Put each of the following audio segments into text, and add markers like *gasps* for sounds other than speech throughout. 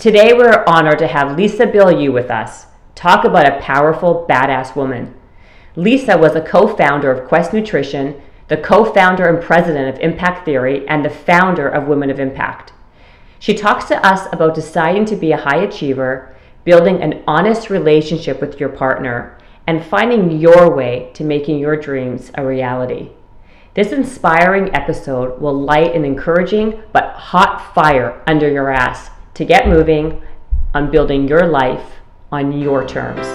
Today, we're honored to have Lisa Bilyeu with us. Talk about a powerful, badass woman. Lisa was a co founder of Quest Nutrition, the co founder and president of Impact Theory, and the founder of Women of Impact. She talks to us about deciding to be a high achiever, building an honest relationship with your partner, and finding your way to making your dreams a reality. This inspiring episode will light an encouraging but hot fire under your ass to get moving on building your life on your terms.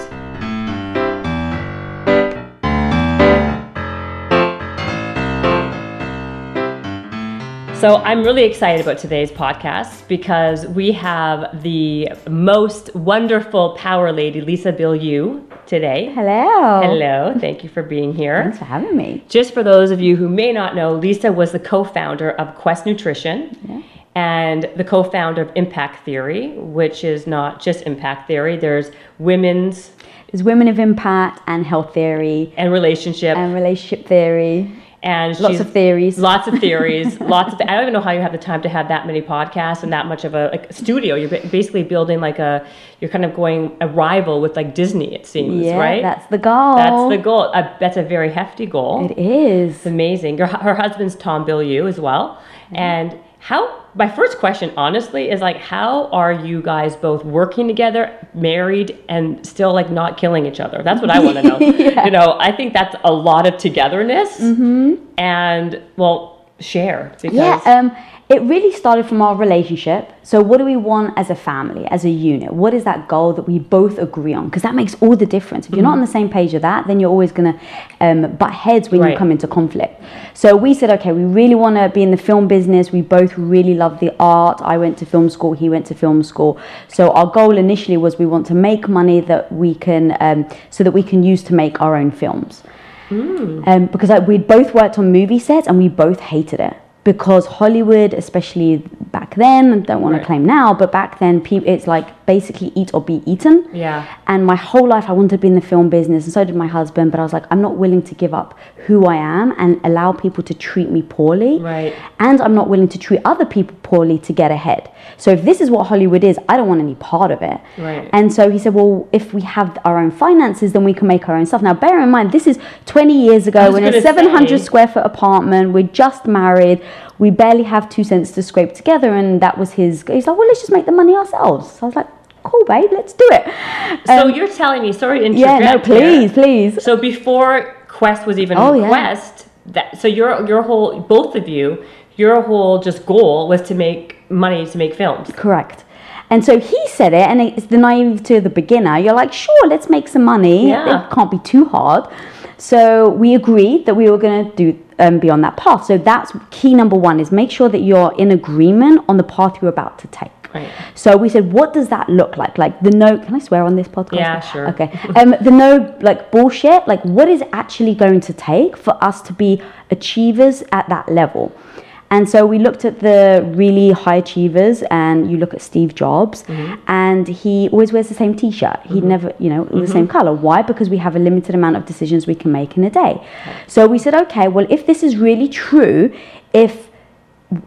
So I'm really excited about today's podcast because we have the most wonderful power lady, Lisa Bilyeu, today. Hello. Hello. Thank you for being here. Thanks for having me. Just for those of you who may not know, Lisa was the co-founder of Quest Nutrition. Yeah. And the co founder of Impact Theory, which is not just Impact Theory, there's women's There's women of impact and health theory. And relationship. And relationship theory. and Lots of theories. lots of theories *laughs* lots of i don't even know how you have the time to have that many podcasts and that much of a like, studio. You're basically building like a you're kind of going a rival with like disney it seems yeah, right? that's the goal. that's the goal. Uh, that's a very hefty goal. It is. it's amazing. Your, her husband's tom bilyeu as well. And how my first question honestly is like how are you guys both working together married and still like not killing each other? That's what i want to know. *laughs* You know i think that's a lot of togetherness and well share because Yeah, um, it really started from our relationship. So, what do we want as a family, as a unit? What is that goal that we both agree on? Because that makes all the difference. If you're not on the same page of that, then you're always going to um, butt heads when Right. you come into conflict. So, we said, okay, we really want to be in the film business. We both really love the art. I went to film school, he went to film school. So, our goal initially was we want to make money that we can, um, so that we can use to make our own films um, because like, we'd both worked on movie sets and we both hated it because Hollywood, especially back then, I don't want Right. to claim now, but back then, it's like basically eat or be eaten. Yeah. And my whole life, I wanted to be in the film business, and so did my husband. But I was like, I'm not willing to give up who I am and allow people to treat me poorly. Right. And I'm not willing to treat other people poorly to get ahead. So if this is what Hollywood is, I don't want any part of it. Right. And so he said, well, if we have our own finances, then we can make our own stuff. Now, bear in mind, this is 20 years ago. In a 700 say. square foot apartment. We're just married. We barely have two cents to scrape together. And that was his. He's like, well, let's just make the money ourselves. So I was like, cool, babe, let's do it. So Um, you're telling me, sorry to yeah, no, please, here. please. So before Quest was even Oh, yeah. Quest, that so your your whole both of you, your whole just goal was to make money to make films. Correct. And so he said it, and it's the naive to the beginner. You're like, sure, let's make some money. Yeah. It can't be too hard. So we agreed that we were going to do um, be on that path. So that's key number one: is make sure that you're in agreement on the path you're about to take. Right. So we said, what does that look like? Like the no, can I swear on this podcast? Yeah, sure. Okay. Um, the no, like bullshit. Like what is actually going to take for us to be achievers at that level? And so we looked at the really high achievers, and you look at Steve Jobs, mm-hmm. and he always wears the same T-shirt. He mm-hmm. never, you know, the mm-hmm. same color. Why? Because we have a limited amount of decisions we can make in a day. So we said, okay, well, if this is really true, if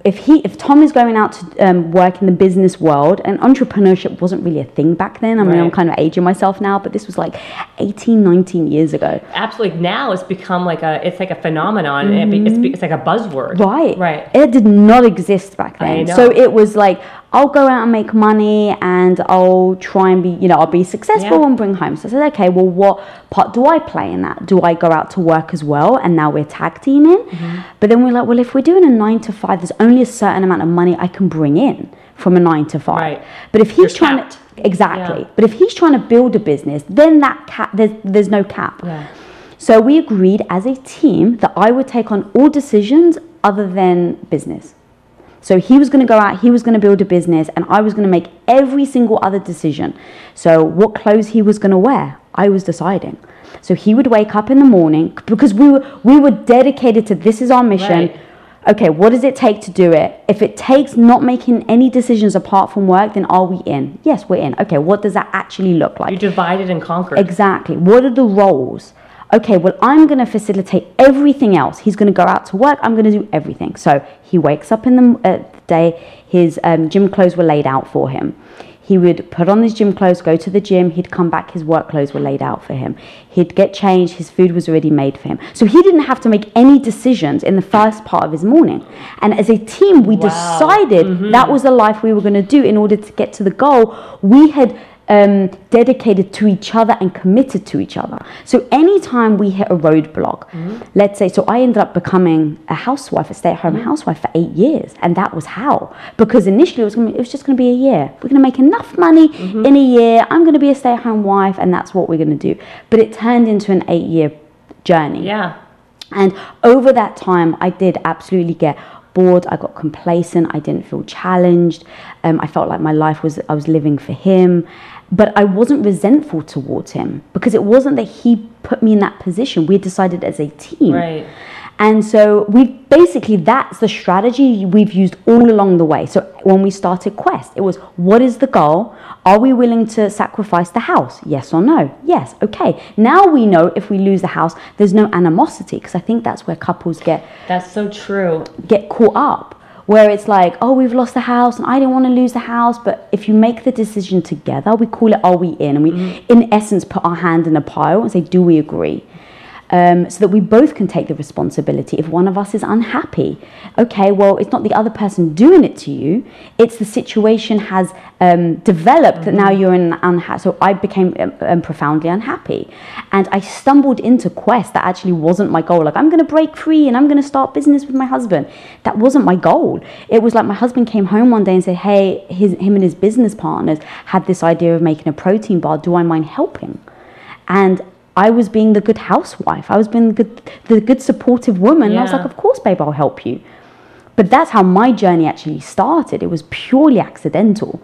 if he if Tom is going out to um, work in the business world and entrepreneurship wasn't really a thing back then I mean I'm kind of aging myself now but this was like 18 19 years ago Absolutely. Now it's become like a it's like a phenomenon. it be- it's, it's like a buzzword. Mm-hmm. right Right. it did not exist back then so it was like I'll go out and make money and I'll try and be you know I'll be successful Yeah. and bring home so I said okay well what part do I play in that do I go out to work as well and now we're tag teaming Mm-hmm. but then we're like well if we're doing a nine to five there's only a certain amount of money I can bring in from a nine to five Right. but if he's You're trying capped. to exactly Yeah. but if he's trying to build a business then that cap there's, there's no cap Yeah. so we agreed as a team that I would take on all decisions other than business. So he was going to go out, he was going to build a business, and I was going to make every single other decision. So what clothes he was going to wear, I was deciding. So he would wake up in the morning because we were we were dedicated to this is our mission. Right. Okay, what does it take to do it? If it takes not making any decisions apart from work, then are we in? Yes, we're in. Okay, what does that actually look like? You divided and conquered. Exactly. What are the roles? Okay, well, I'm going to facilitate everything else. He's going to go out to work. I'm going to do everything. So he wakes up in the uh, day. His um, gym clothes were laid out for him. He would put on his gym clothes, go to the gym. He'd come back, his work clothes were laid out for him. He'd get changed, his food was already made for him. So he didn't have to make any decisions in the first part of his morning. And as a team, we Wow. decided Mm-hmm. that was the life we were going to do in order to get to the goal. We had um, dedicated to each other and committed to each other. So anytime we hit a roadblock, Mm-hmm. let's say, so I ended up becoming a housewife, a stay-at-home Mm-hmm. housewife for eight years, and that was how. Because initially it was gonna, it was just going to be a year. We're going to make enough money Mm-hmm. in a year. I'm going to be a stay-at-home wife, and that's what we're going to do. But it turned into an eight-year journey. Yeah. And over that time, I did absolutely get bored. I got complacent. I didn't feel challenged. Um, I felt like my life was, I was living for him. But I wasn't resentful towards him because it wasn't that he put me in that position. We decided as a team. Right. And so we basically that's the strategy we've used all along the way. So when we started Quest, it was what is the goal? Are we willing to sacrifice the house? Yes or no? Yes. Okay. Now we know if we lose the house, there's no animosity because I think that's where couples get That's so true. get caught up where it's like, oh, we've lost the house and I didn't want to lose the house. But if you make the decision together, we call it are we in? And we, mm-hmm. in essence, put our hand in a pile and say, do we agree? Um, so that we both can take the responsibility. If one of us is unhappy, okay, well, it's not the other person doing it to you, it's the situation has um, developed that now you're in unhappy. So I became um, um, profoundly unhappy. And I stumbled into Quest that actually wasn't my goal. Like, I'm going to break free and I'm going to start business with my husband. That wasn't my goal. It was like my husband came home one day and said, Hey, his, him and his business partners had this idea of making a protein bar. Do I mind helping? And I was being the good housewife. I was being the good, the good supportive woman. And I was like, of course, babe, I'll help you. But that's how my journey actually started. It was purely accidental.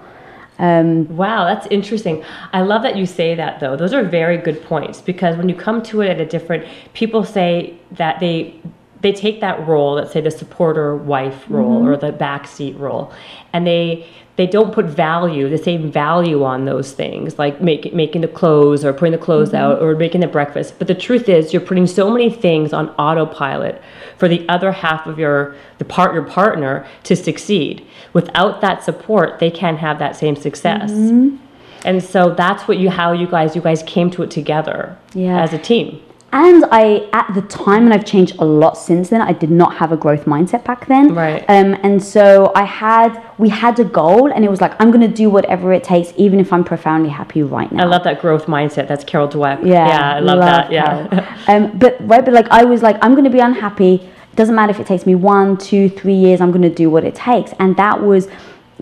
Um, wow, that's interesting. I love that you say that though. Those are very good points because when you come to it at a different people say that they they take that role, let's say the supporter wife role mm-hmm. or the backseat role, and they they don't put value, the same value on those things, like make, making the clothes or putting the clothes mm-hmm. out or making the breakfast. But the truth is, you're putting so many things on autopilot for the other half of your the part your partner to succeed. Without that support, they can't have that same success. Mm-hmm. And so that's what you how you guys you guys came to it together Yeah. as a team. And I, at the time, and I've changed a lot since then. I did not have a growth mindset back then. Right. Um, and so I had, we had a goal, and it was like, I'm going to do whatever it takes, even if I'm profoundly happy right now. I love that growth mindset. That's Carol Dweck. Yeah, yeah, I love, that. Yeah, um, but right, but like I was like, I'm going to be unhappy. It doesn't matter if it takes me one, two, three years. I'm going to do what it takes, and that was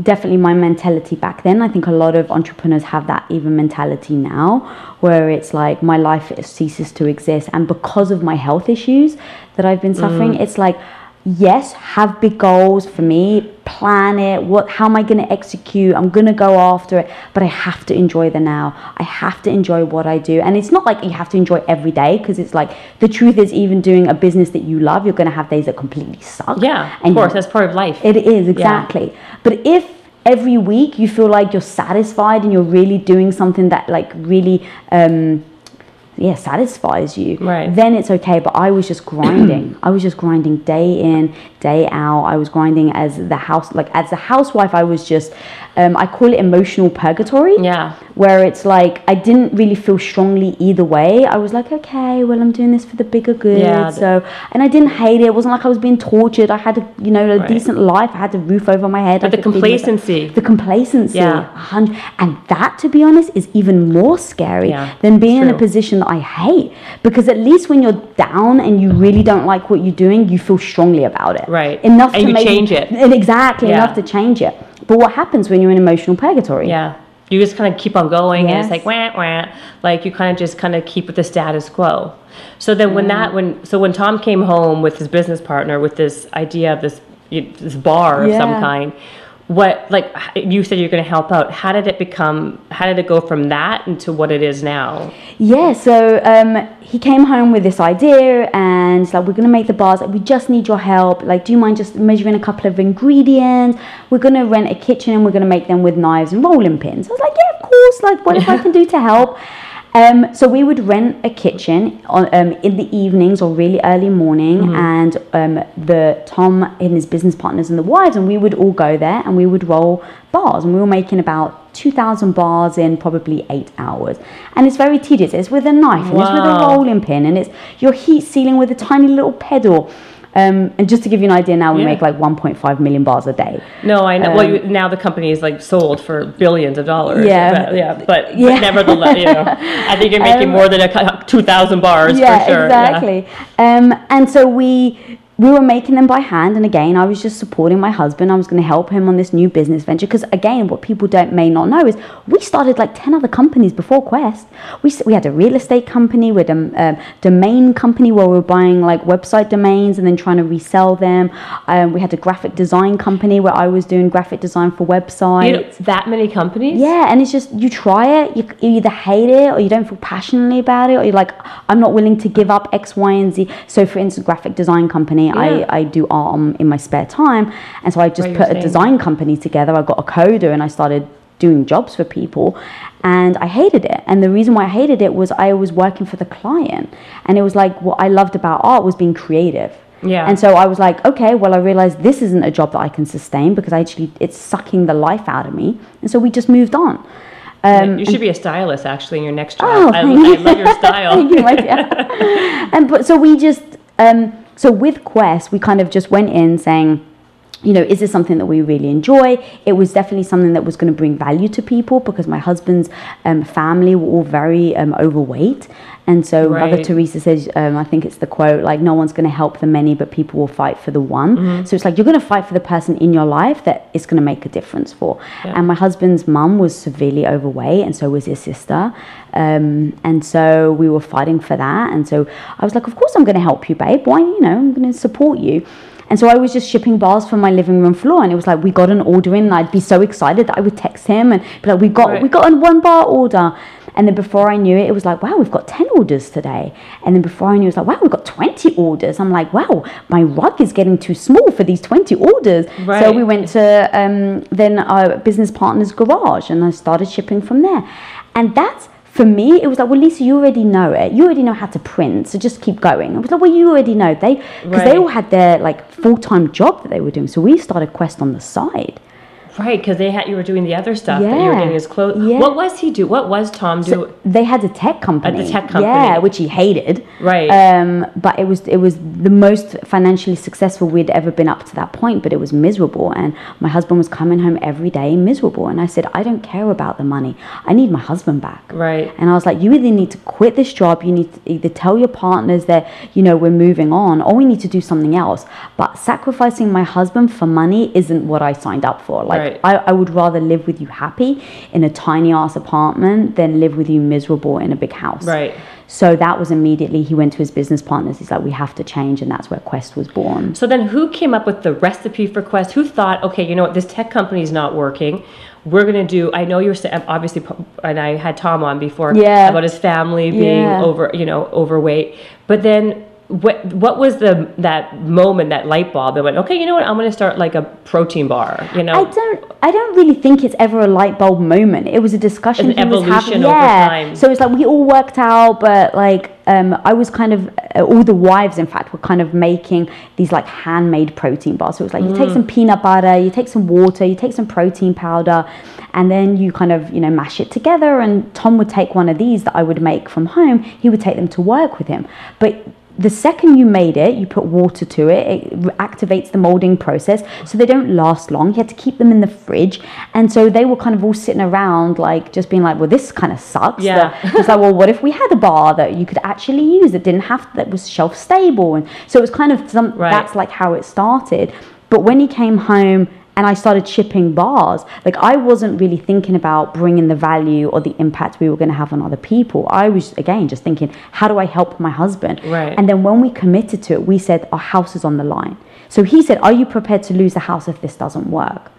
definitely my mentality back then. I think a lot of entrepreneurs have that even mentality now, where it's like my life ceases to exist, and because of my health issues that I've been suffering, mm. it's like. Yes, have big goals for me, plan it, what how am I going to execute? I'm going to go after it, but I have to enjoy the now. I have to enjoy what I do. And it's not like you have to enjoy every day because it's like the truth is even doing a business that you love, you're going to have days that completely suck. yeah. Of And course, that's part of life. it is exactly. But if every week you feel like you're satisfied and you're really doing something that like really um yeah satisfies you Right. then it's okay but i was just grinding *clears throat* i was just grinding day in day out i was grinding as the house like as a housewife i was just um, i call it emotional purgatory yeah, where it's like I didn't really feel strongly either way. I was like, okay, well, I'm doing this for the bigger good. Yeah, so, and I didn't hate it. It wasn't like I was being tortured. I had a, you know, a Right. decent life. I had a roof over my head. But the complacency. The complacency, Yeah. hundred- and that, to be honest, is even more scary Yeah, than being in a position that I hate. Because at least when you're down and you really don't like what you're doing, you feel strongly about it. Right. Enough And to you make, change it. exactly Yeah. enough to change it. But what happens when you're in emotional purgatory? Yeah. You just kind of keep on going and it's like wah, wah. like you kind of just kind of keep with the status quo. So then when that mm. when so when Tom came home with his business partner with this idea of this this bar of some kind, what like you said you're going to help out. How did it become how did it go from that into what it is now? Yeah, so um, he came home with this idea and like, we're going to make the bars. Like, we just need your help. Like, do you mind just measuring a couple of ingredients? We're going to rent a kitchen and we're going to make them with knives and rolling pins. I was like, yeah, of course. Like, what if I can do to help? *laughs* Um, so we would rent a kitchen on, um, in the evenings or really early morning, Mm-hmm. and um, the Tom and his business partners and the wives, and we would all go there and we would roll bars, and we were making about two thousand bars in probably eight hours, and it's very tedious. It's with a knife and it's with a rolling pin, and it's you're heat sealing with a tiny little pedal. Um, and just to give you an idea, now we Yeah. make like 1.5 million bars a day. No, I know. well, Um, you, now the company is like sold for billions of dollars. Yeah. but, yeah, but, Yeah. but nevertheless, you know, *laughs* I think you're making Um, more than a two thousand bars yeah, for sure. exactly. Um, and so we we were making them by hand, and again, I was just supporting my husband. I was going to help him on this new business venture because, again, what people don't may not know is we started like ten other companies before Quest. We we had a real estate company, we had a um, domain company where we were buying like website domains and then trying to resell them. Um, we had a graphic design company where I was doing graphic design for websites. You know, that many companies. Yeah, and it's just you try it, you, you either hate it or you don't feel passionately about it, or you're like, I'm not willing to give up X, Y, and Z. So, for instance, graphic design company, Yeah. I, I do art on, in my spare time, and so I just put a saying design company together. I got a coder and I started doing jobs for people, and I hated it. And the reason why I hated it was I was working for the client, and it was like what I loved about art was being creative. Yeah. And so I was like, okay, well, I realized this isn't a job that I can sustain because I actually it's sucking the life out of me. And so we just moved on. Um, you should be a stylist actually in your next job. Oh, I, *laughs* I love your style. Thank you, *laughs* and but so we just um, so with Quest, we kind of just went in saying. You know, is this something that we really enjoy? It was definitely something that was going to bring value to people because my husband's um, family were all very um, overweight, and so Mother Teresa says, um, I think it's the quote, like, no one's going to help the many, but people will fight for the one. Mm-hmm. So it's like you're going to fight for the person in your life that it's going to make a difference for. Yeah. And my husband's mum was severely overweight, and so was his sister. Um, and so we were fighting for that. And so I was like, Of course, I'm going to help you, babe. Why, you know, I'm going to support you. And so I was just shipping bars from my living room floor, and it was like we got an order in, and I'd be so excited that I would text him and be like, "We got, Right. we got a one bar order." And then before I knew it, it was like, "Wow, we've got ten orders today." And then before I knew, it was like, "Wow, we've got twenty orders." I'm like, "Wow, my rug is getting too small for these twenty orders." So we went to um, then our business partner's garage, and I started shipping from there. And that's for me, it was like, well, Lisa, you already know it. You already know how to print, so just keep going. I was like, well, you already know they because they all had their like full time job that they were doing. So we started Quest on the side. Right, because they had you were doing the other stuff that you were getting his clothes. Yeah. What was he do? What was Tom do? They had a tech company, At the tech company. yeah, which he hated. Right. Um, but it was it was the most financially successful we'd ever been up to that point. But it was miserable, and my husband was coming home every day miserable. And I said, I don't care about the money. I need my husband back. Right. And I was like, you either need to quit this job, you need to either tell your partners that, you know, we're moving on, or we need to do something else. But sacrificing my husband for money isn't what I signed up for. Like, Right. I, I would rather live with you happy in a tiny ass apartment than live with you miserable in a big house. Right. So that was immediately, he went to his business partners. He's like, we have to change. And that's where Quest was born. So then, who came up with the recipe for Quest? Who thought, okay, you know what, this tech company is not working. We're gonna do. I know you're obviously, and I had Tom on before Yeah. about his family being Yeah. over, you know, overweight. But then, what what was the that moment, that light bulb that went, okay, you know what, I'm gonna start like a protein bar. You know, I don't. I don't really think it's ever a light bulb moment. It was a discussion. An he was having- evolution over yeah. time. So it's like we all worked out, but like um, I was kind of uh, all the wives, in fact, were kind of making these like handmade protein bars. So it was like you Mm. take some peanut butter, you take some water, you take some protein powder, and then you kind of you know mash it together. And Tom would take one of these that I would make from home. He would take them to work with him, but the second you made it, you put water to it, it activates the molding process, so they don't last long. You had to keep them in the fridge, and so they were kind of all sitting around, like just being like, "Well, this kind of sucks." Yeah. It's like, well, what if we had a bar that you could actually use that didn't have that was shelf stable, and so it was kind of some. Right. That's like how it started. But when he came home and I started shipping bars, like I wasn't really thinking about bringing the value or the impact we were going to have on other people. I was again just thinking, how do I help my husband? Right. And then when we committed to it, we said our house is on the line. So he said, "Are you prepared to lose the house if this doesn't work?"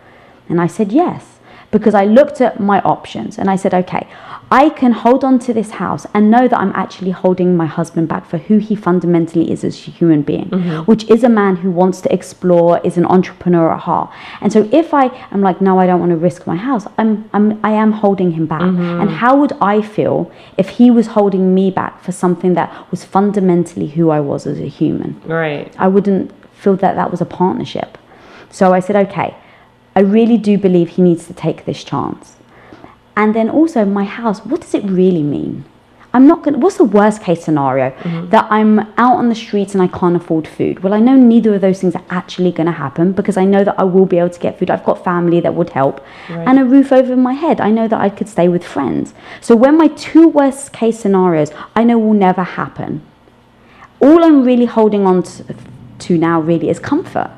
And I said, "Yes." Because I looked at my options and I said, okay, I can hold on to this house and know that I'm actually holding my husband back for who he fundamentally is as a human being, mm-hmm. which is a man who wants to explore, is an entrepreneur at heart. And so if I am like, no, I don't want to risk my house, I'm, I'm I am holding him back. Mm-hmm. And how would I feel if he was holding me back for something that was fundamentally who I was as a human? Right. I wouldn't feel that that was a partnership. So I said, okay, I really do believe he needs to take this chance. And then also, my house, what does it really mean? I'm not going to, what's the worst case scenario? Mm-hmm. That I'm out on the streets and I can't afford food. Well, I know neither of those things are actually going to happen because I know that I will be able to get food. I've got family that would help Right. and a roof over my head. I know that I could stay with friends. So when my two worst case scenarios I know will never happen, all I'm really holding on to, to now really is comfort.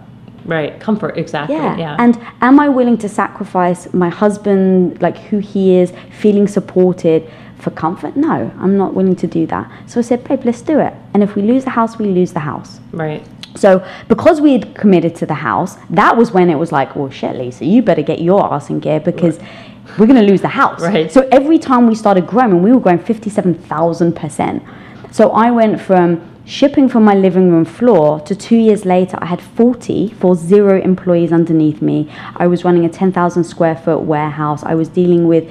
Right. Comfort. Exactly. Yeah. Yeah. And am I willing to sacrifice my husband, like who he is, feeling supported for comfort? No, I'm not willing to do that. So I said, babe, let's do it. And if we lose the house, we lose the house. right. So because we had committed to the house, that was when it was like, well, shit, Lisa, you better get your ass in gear because we're going to lose the house. Right. So every time we started growing, we were growing 57,000%. So I went from shipping from my living room floor to two years later, I had 40 for zero employees underneath me. I was running a 10,000 square foot warehouse. I was dealing with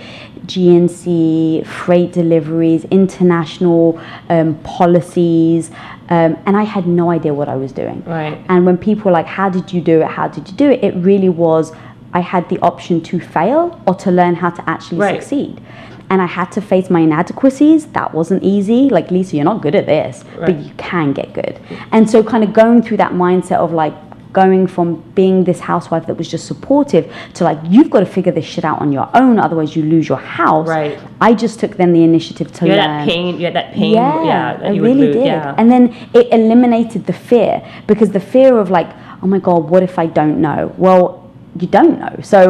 GNC, freight deliveries, international um, policies, um, and I had no idea what I was doing. Right. And when people were like, How did you do it? How did you do it? It really was, I had the option to fail or to learn how to actually Right. succeed. And I had to face my inadequacies. That wasn't easy. Like, Lisa, you're not good at this, but you can get good. And so, kind of going through that mindset of like, going from being this housewife that was just supportive to like you've got to figure this shit out on your own otherwise you lose your house Right. i just took then the initiative to You had learn that pain. You had that pain. Yeah. that I you really did. Yeah. And then it eliminated the fear because the fear of like, oh my god, what if I don't know? Well, you don't know, so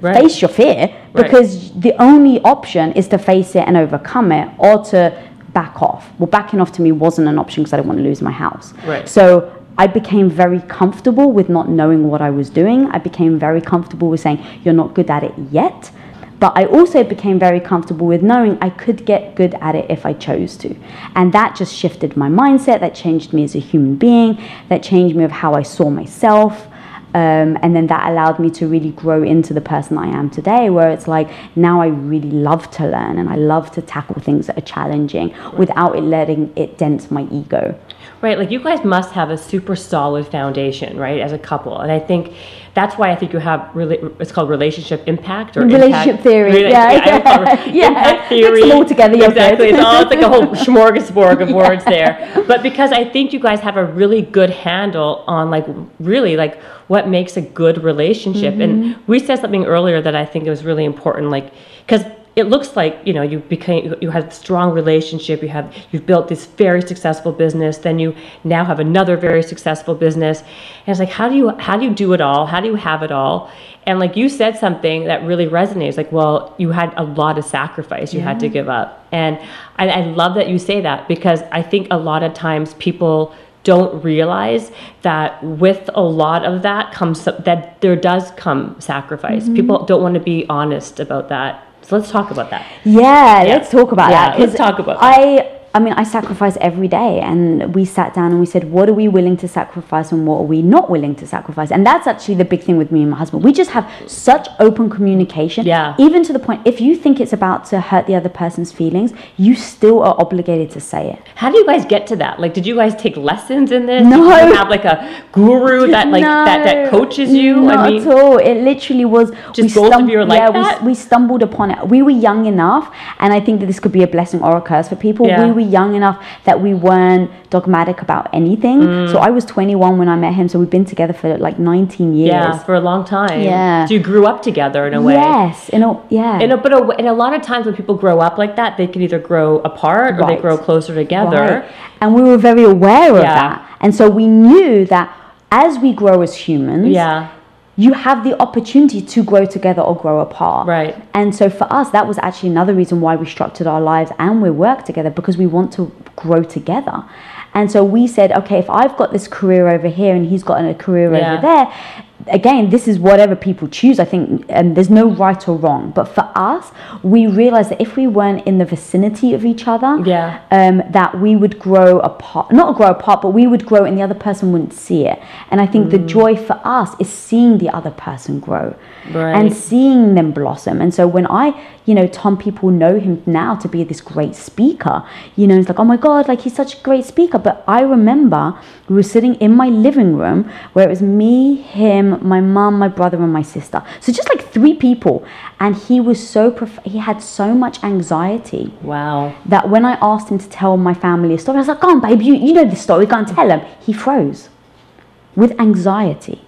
Right. face your fear because the only option is to face it and overcome it, or to back off. Well, backing off to me wasn't an option because I didn't want to lose my house. Right. So. I became very comfortable with not knowing what I was doing. I became very comfortable with saying, You're not good at it yet. But I also became very comfortable with knowing I could get good at it if I chose to. And that just shifted my mindset, that changed me as a human being, that changed me of how I saw myself. Um, and then that allowed me to really grow into the person I am today, where it's like now I really love to learn and I love to tackle things that are challenging without it letting it dent my ego. Right, like you guys must have a super solid foundation, right, as a couple, and I think that's why I think you have really. It's called relationship impact or Relationship impact, theory, Rela- yeah, would *laughs* yeah. impact theory. them all together, exactly. It's all it's like a whole *laughs* smorgasbord of words there. But because I think you guys have a really good handle on like really like what makes a good relationship, and Mm-hmm. we said something earlier that I think was really important, like because it looks like you know you became you had a strong relationship you have you've built this very successful business then you now have another very successful business. And it's like how do you how do you do it all? How do you have it all? And like you said something that really resonates like well you had a lot of sacrifice you had to give up. And I, I love that you say that because i think a lot of times people don't realize that with a lot of that comes that there does come sacrifice. Mm-hmm. people don't want to be honest about that so let's talk about that Yeah, let's talk about that. Yeah, that. let's talk about I, I mean, I sacrifice every day, and we sat down and we said, what are we willing to sacrifice, and what are we not willing to sacrifice? And that's actually the big thing with me and my husband. We just have such open communication. Yeah. Even to the point, if you think it's about to hurt the other person's feelings, you still are obligated to say it. How do you guys get to that? Like, did you guys take lessons in this? No. Did you have like a guru *laughs* that like that, that coaches you? Not I mean, at all. It literally was Just both of you are like yeah, that? We, we stumbled upon it. We were young enough, and I think that this could be a blessing or a curse for people. Yeah. We were young enough that we weren't dogmatic about anything. Mm. So I was 21 when I met him. So we've been together for like 19 years. yeah, for a long time. Yeah. So you grew up together in a way. Yes. In a, yeah. In a, but a, and a lot of times when people grow up like that, they can either grow apart or they grow closer together. Right. And we were very aware of Yeah. that. And so we knew that as we grow as humans, Yeah. You have the opportunity to grow together or grow apart. Right. And so for us, that was actually another reason why we structured our lives and we work together because we want to grow together. And so we said, okay, if I've got this career over here and he's got a career Yeah. over there, again, this is whatever people choose. I think, and there's no right or wrong. But for us, we realized that if we weren't in the vicinity of each other, Yeah. um, that we would grow apart. Not grow apart, but we would grow, and the other person wouldn't see it. And I think the joy for us is seeing the other person grow Right. and seeing them blossom. And so when I, you know, Tom, people know him now to be this great speaker. You know, it's like, oh my God, like he's such a great speaker. But I remember we were sitting in my living room where it was me, him, my mum, my brother, and my sister. So just like three people. And he was so, prof- he had so much anxiety Wow. that when I asked him to tell my family a story, I was like, go on, babe, you, you know the story, go and tell him. He froze with anxiety.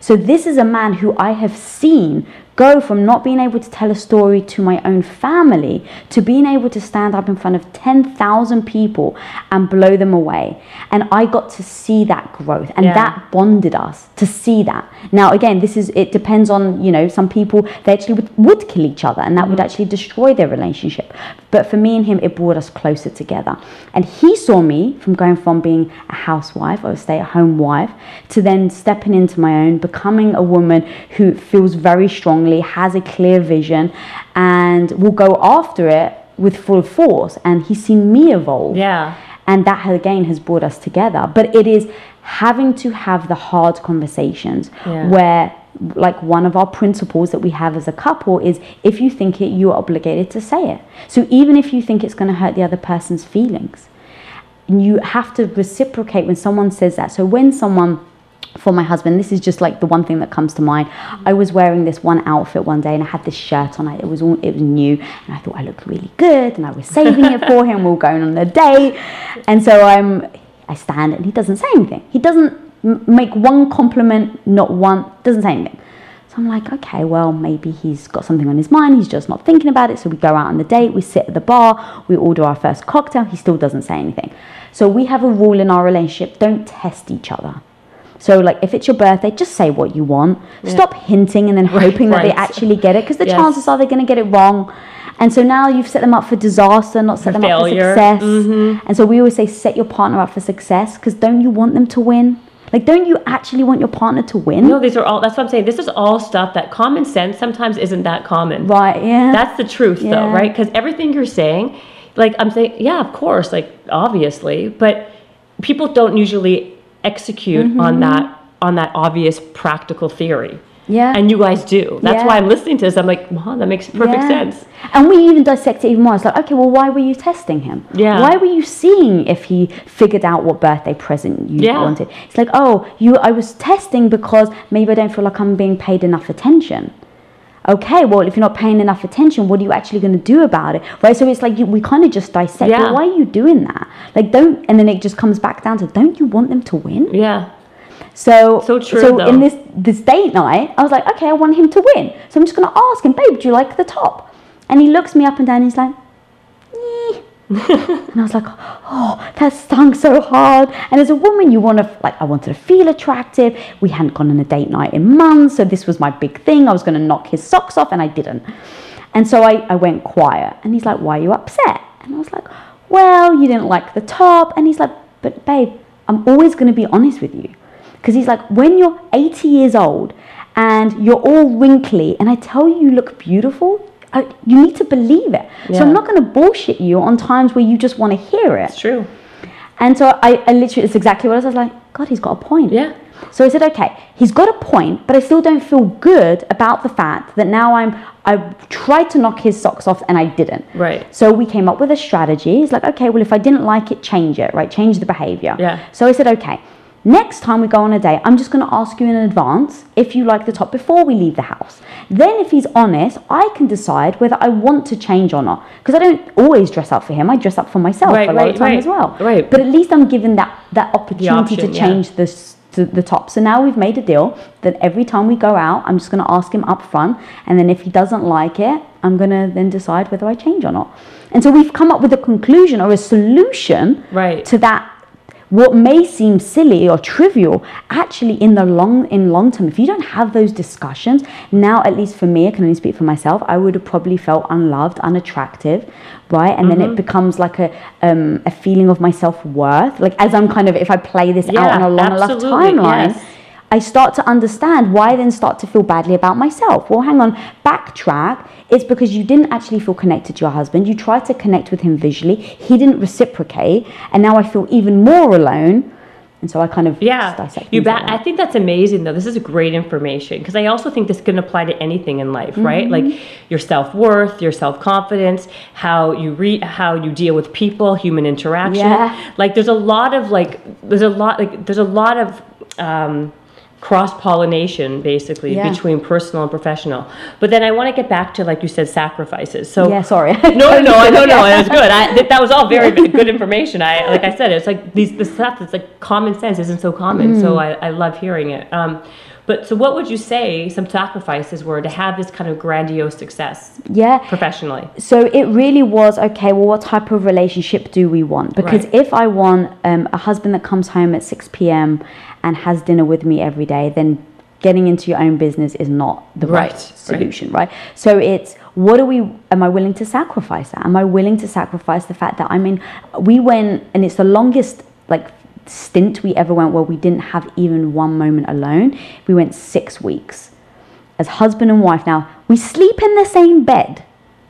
So this is a man who I have seen go from not being able to tell a story to my own family to being able to stand up in front of 10,000 people and blow them away. And I got to see that growth and Yeah. that bonded us to see that. Now again, this is it depends on, you know, some people they actually would, would kill each other and that would mm-hmm. actually destroy their relationship. But for me and him it brought us closer together. And he saw me from going from being a housewife or a stay-at-home wife to then stepping into my own, becoming a woman who feels very strongly, has a clear vision and will go after it with full force. And he's seen me evolve. Yeah. and that again has brought us together. But it is having to have the hard conversations Yeah. where like one of our principles that we have as a couple is if you think it you're obligated to say it. So even if you think it's going to hurt the other person's feelings you have to reciprocate when someone says that. So when someone for my husband this is just like the one thing that comes to mind i was wearing this one outfit one day and i had this shirt on it was all it was new and i thought i looked really good and i was saving it for him we were going on a date and so i'm i stand and he doesn't say anything he doesn't make one compliment not one doesn't say anything so I'm like, okay, well, maybe he's got something on his mind. He's just not thinking about it. So we go out on the date, we sit at the bar, we order our first cocktail. He still doesn't say anything. So we have a rule in our relationship don't test each other. So, like, if it's your birthday, just say what you want. Stop hinting and then hoping that they actually get it because the Yes. chances are they're going to get it wrong. And so now you've set them up for disaster, not set For them up for success. Mm-hmm. And so we always say, set your partner up for success because don't you want them to win? Like, don't you actually want your partner to win? No, these are all. That's what I'm saying. This is all stuff that common sense sometimes isn't that common. Right, yeah. That's the truth, though, right? Because everything you're saying, like I'm saying, yeah, of course, like obviously, but people don't usually execute Mm-hmm. on that on that obvious practical theory. Yeah. And you guys do. That's Yeah. why I'm listening to this. I'm like, wow, that makes perfect Yeah. sense. And we even dissect it even more. It's like, okay, well, why were you testing him? Yeah. Why were you seeing if he figured out what birthday present you Yeah. wanted? It's like, oh, you. I was testing because maybe I don't feel like I'm being paid enough attention. Okay, well, if you're not paying enough attention, what are you actually going to do about it? Right. So it's like you, we kind of just dissect. Yeah. Well, why are you doing that? Like, don't. And then it just comes back down to, don't you want them to win? Yeah. So So true, So though. in this this date night, I was like, okay, I want him to win. So I'm just gonna ask him, babe, do you like the top? And he looks me up and down. And he's like, "Eh." *laughs* and I was like, oh, that stung so hard. And as a woman, you want to like, I wanted to feel attractive. We hadn't gone on a date night in months, so this was my big thing. I was gonna knock his socks off, and I didn't. And so I, I went quiet. And he's like, why are you upset? And I was like, well, you didn't like the top. And he's like, but babe, I'm always going to be honest with you. Because he's like, when you're 80 years old and you're all wrinkly and I tell you you look beautiful, I, you need to believe it. So I'm not going to bullshit you on times where you just want to hear it. It's true. And so I, I literally, it's exactly what I was, I was like, God, he's got a point. Yeah. So I said, okay, he's got a point, but I still don't feel good about the fact that now I'm, I tried to knock his socks off and I didn't. Right. So we came up with a strategy. It's like, okay, well, if I didn't like it, change it, right? Change the behavior. Yeah. So I said, okay, next time we go on a date, I'm just going to ask you in advance if you like the top before we leave the house. Then, if he's honest, I can decide whether I want to change or not. Because I don't always dress up for him, I dress up for myself Right, a lot right, of time right, as well. right. But at least I'm given that, that opportunity option, to yeah. change this to the top. So now we've made a deal that every time we go out, I'm just going to ask him up front, and then if he doesn't like it, I'm going to then decide whether I change or not. And so we've come up with a conclusion or a solution Right. to that what may seem silly or trivial actually in the long in long term if you don't have those discussions now at least for me i can only speak for myself i would have probably felt unloved unattractive right and then Mm-hmm. it becomes like a um, a feeling of my self-worth like as i'm kind of if i play this out on a long enough timeline yes. I start to understand why I then start to feel badly about myself. Well, hang on, backtrack. It's because you didn't actually feel connected to your husband. You tried to connect with him visually. He didn't reciprocate. And now I feel even more alone. And so I kind of yeah dissect you bet like i think that's amazing though this is great information because i also think this can apply to anything in life right Mm-hmm. like your self-worth your self-confidence how you re how you deal with people human interaction Yeah. like there's a lot of like there's a lot like there's a lot of um cross pollination basically Yeah. between personal and professional but then i want to get back to like you said sacrifices so Yeah, sorry. *laughs* no, no, no, no, no. It was *laughs* good. I, th- that was all very good information. I, like I said, it's like these the stuff that's like common sense isn't so common. So I, I love hearing it. Um, but so, what would you say some sacrifices were to have this kind of grandiose success Yeah. professionally? So it really was okay. Well, what type of relationship do we want? Because Right. if I want um, a husband that comes home at six p.m. and has dinner with me every day, then getting into your own business is not the right, Right, right. solution, right. So it's what are we? Am I willing to sacrifice that? Am I willing to sacrifice the fact that I mean, we went and it's the longest like stint we ever went where we didn't have even one moment alone. We went six weeks as husband and wife. Now we sleep in the same bed,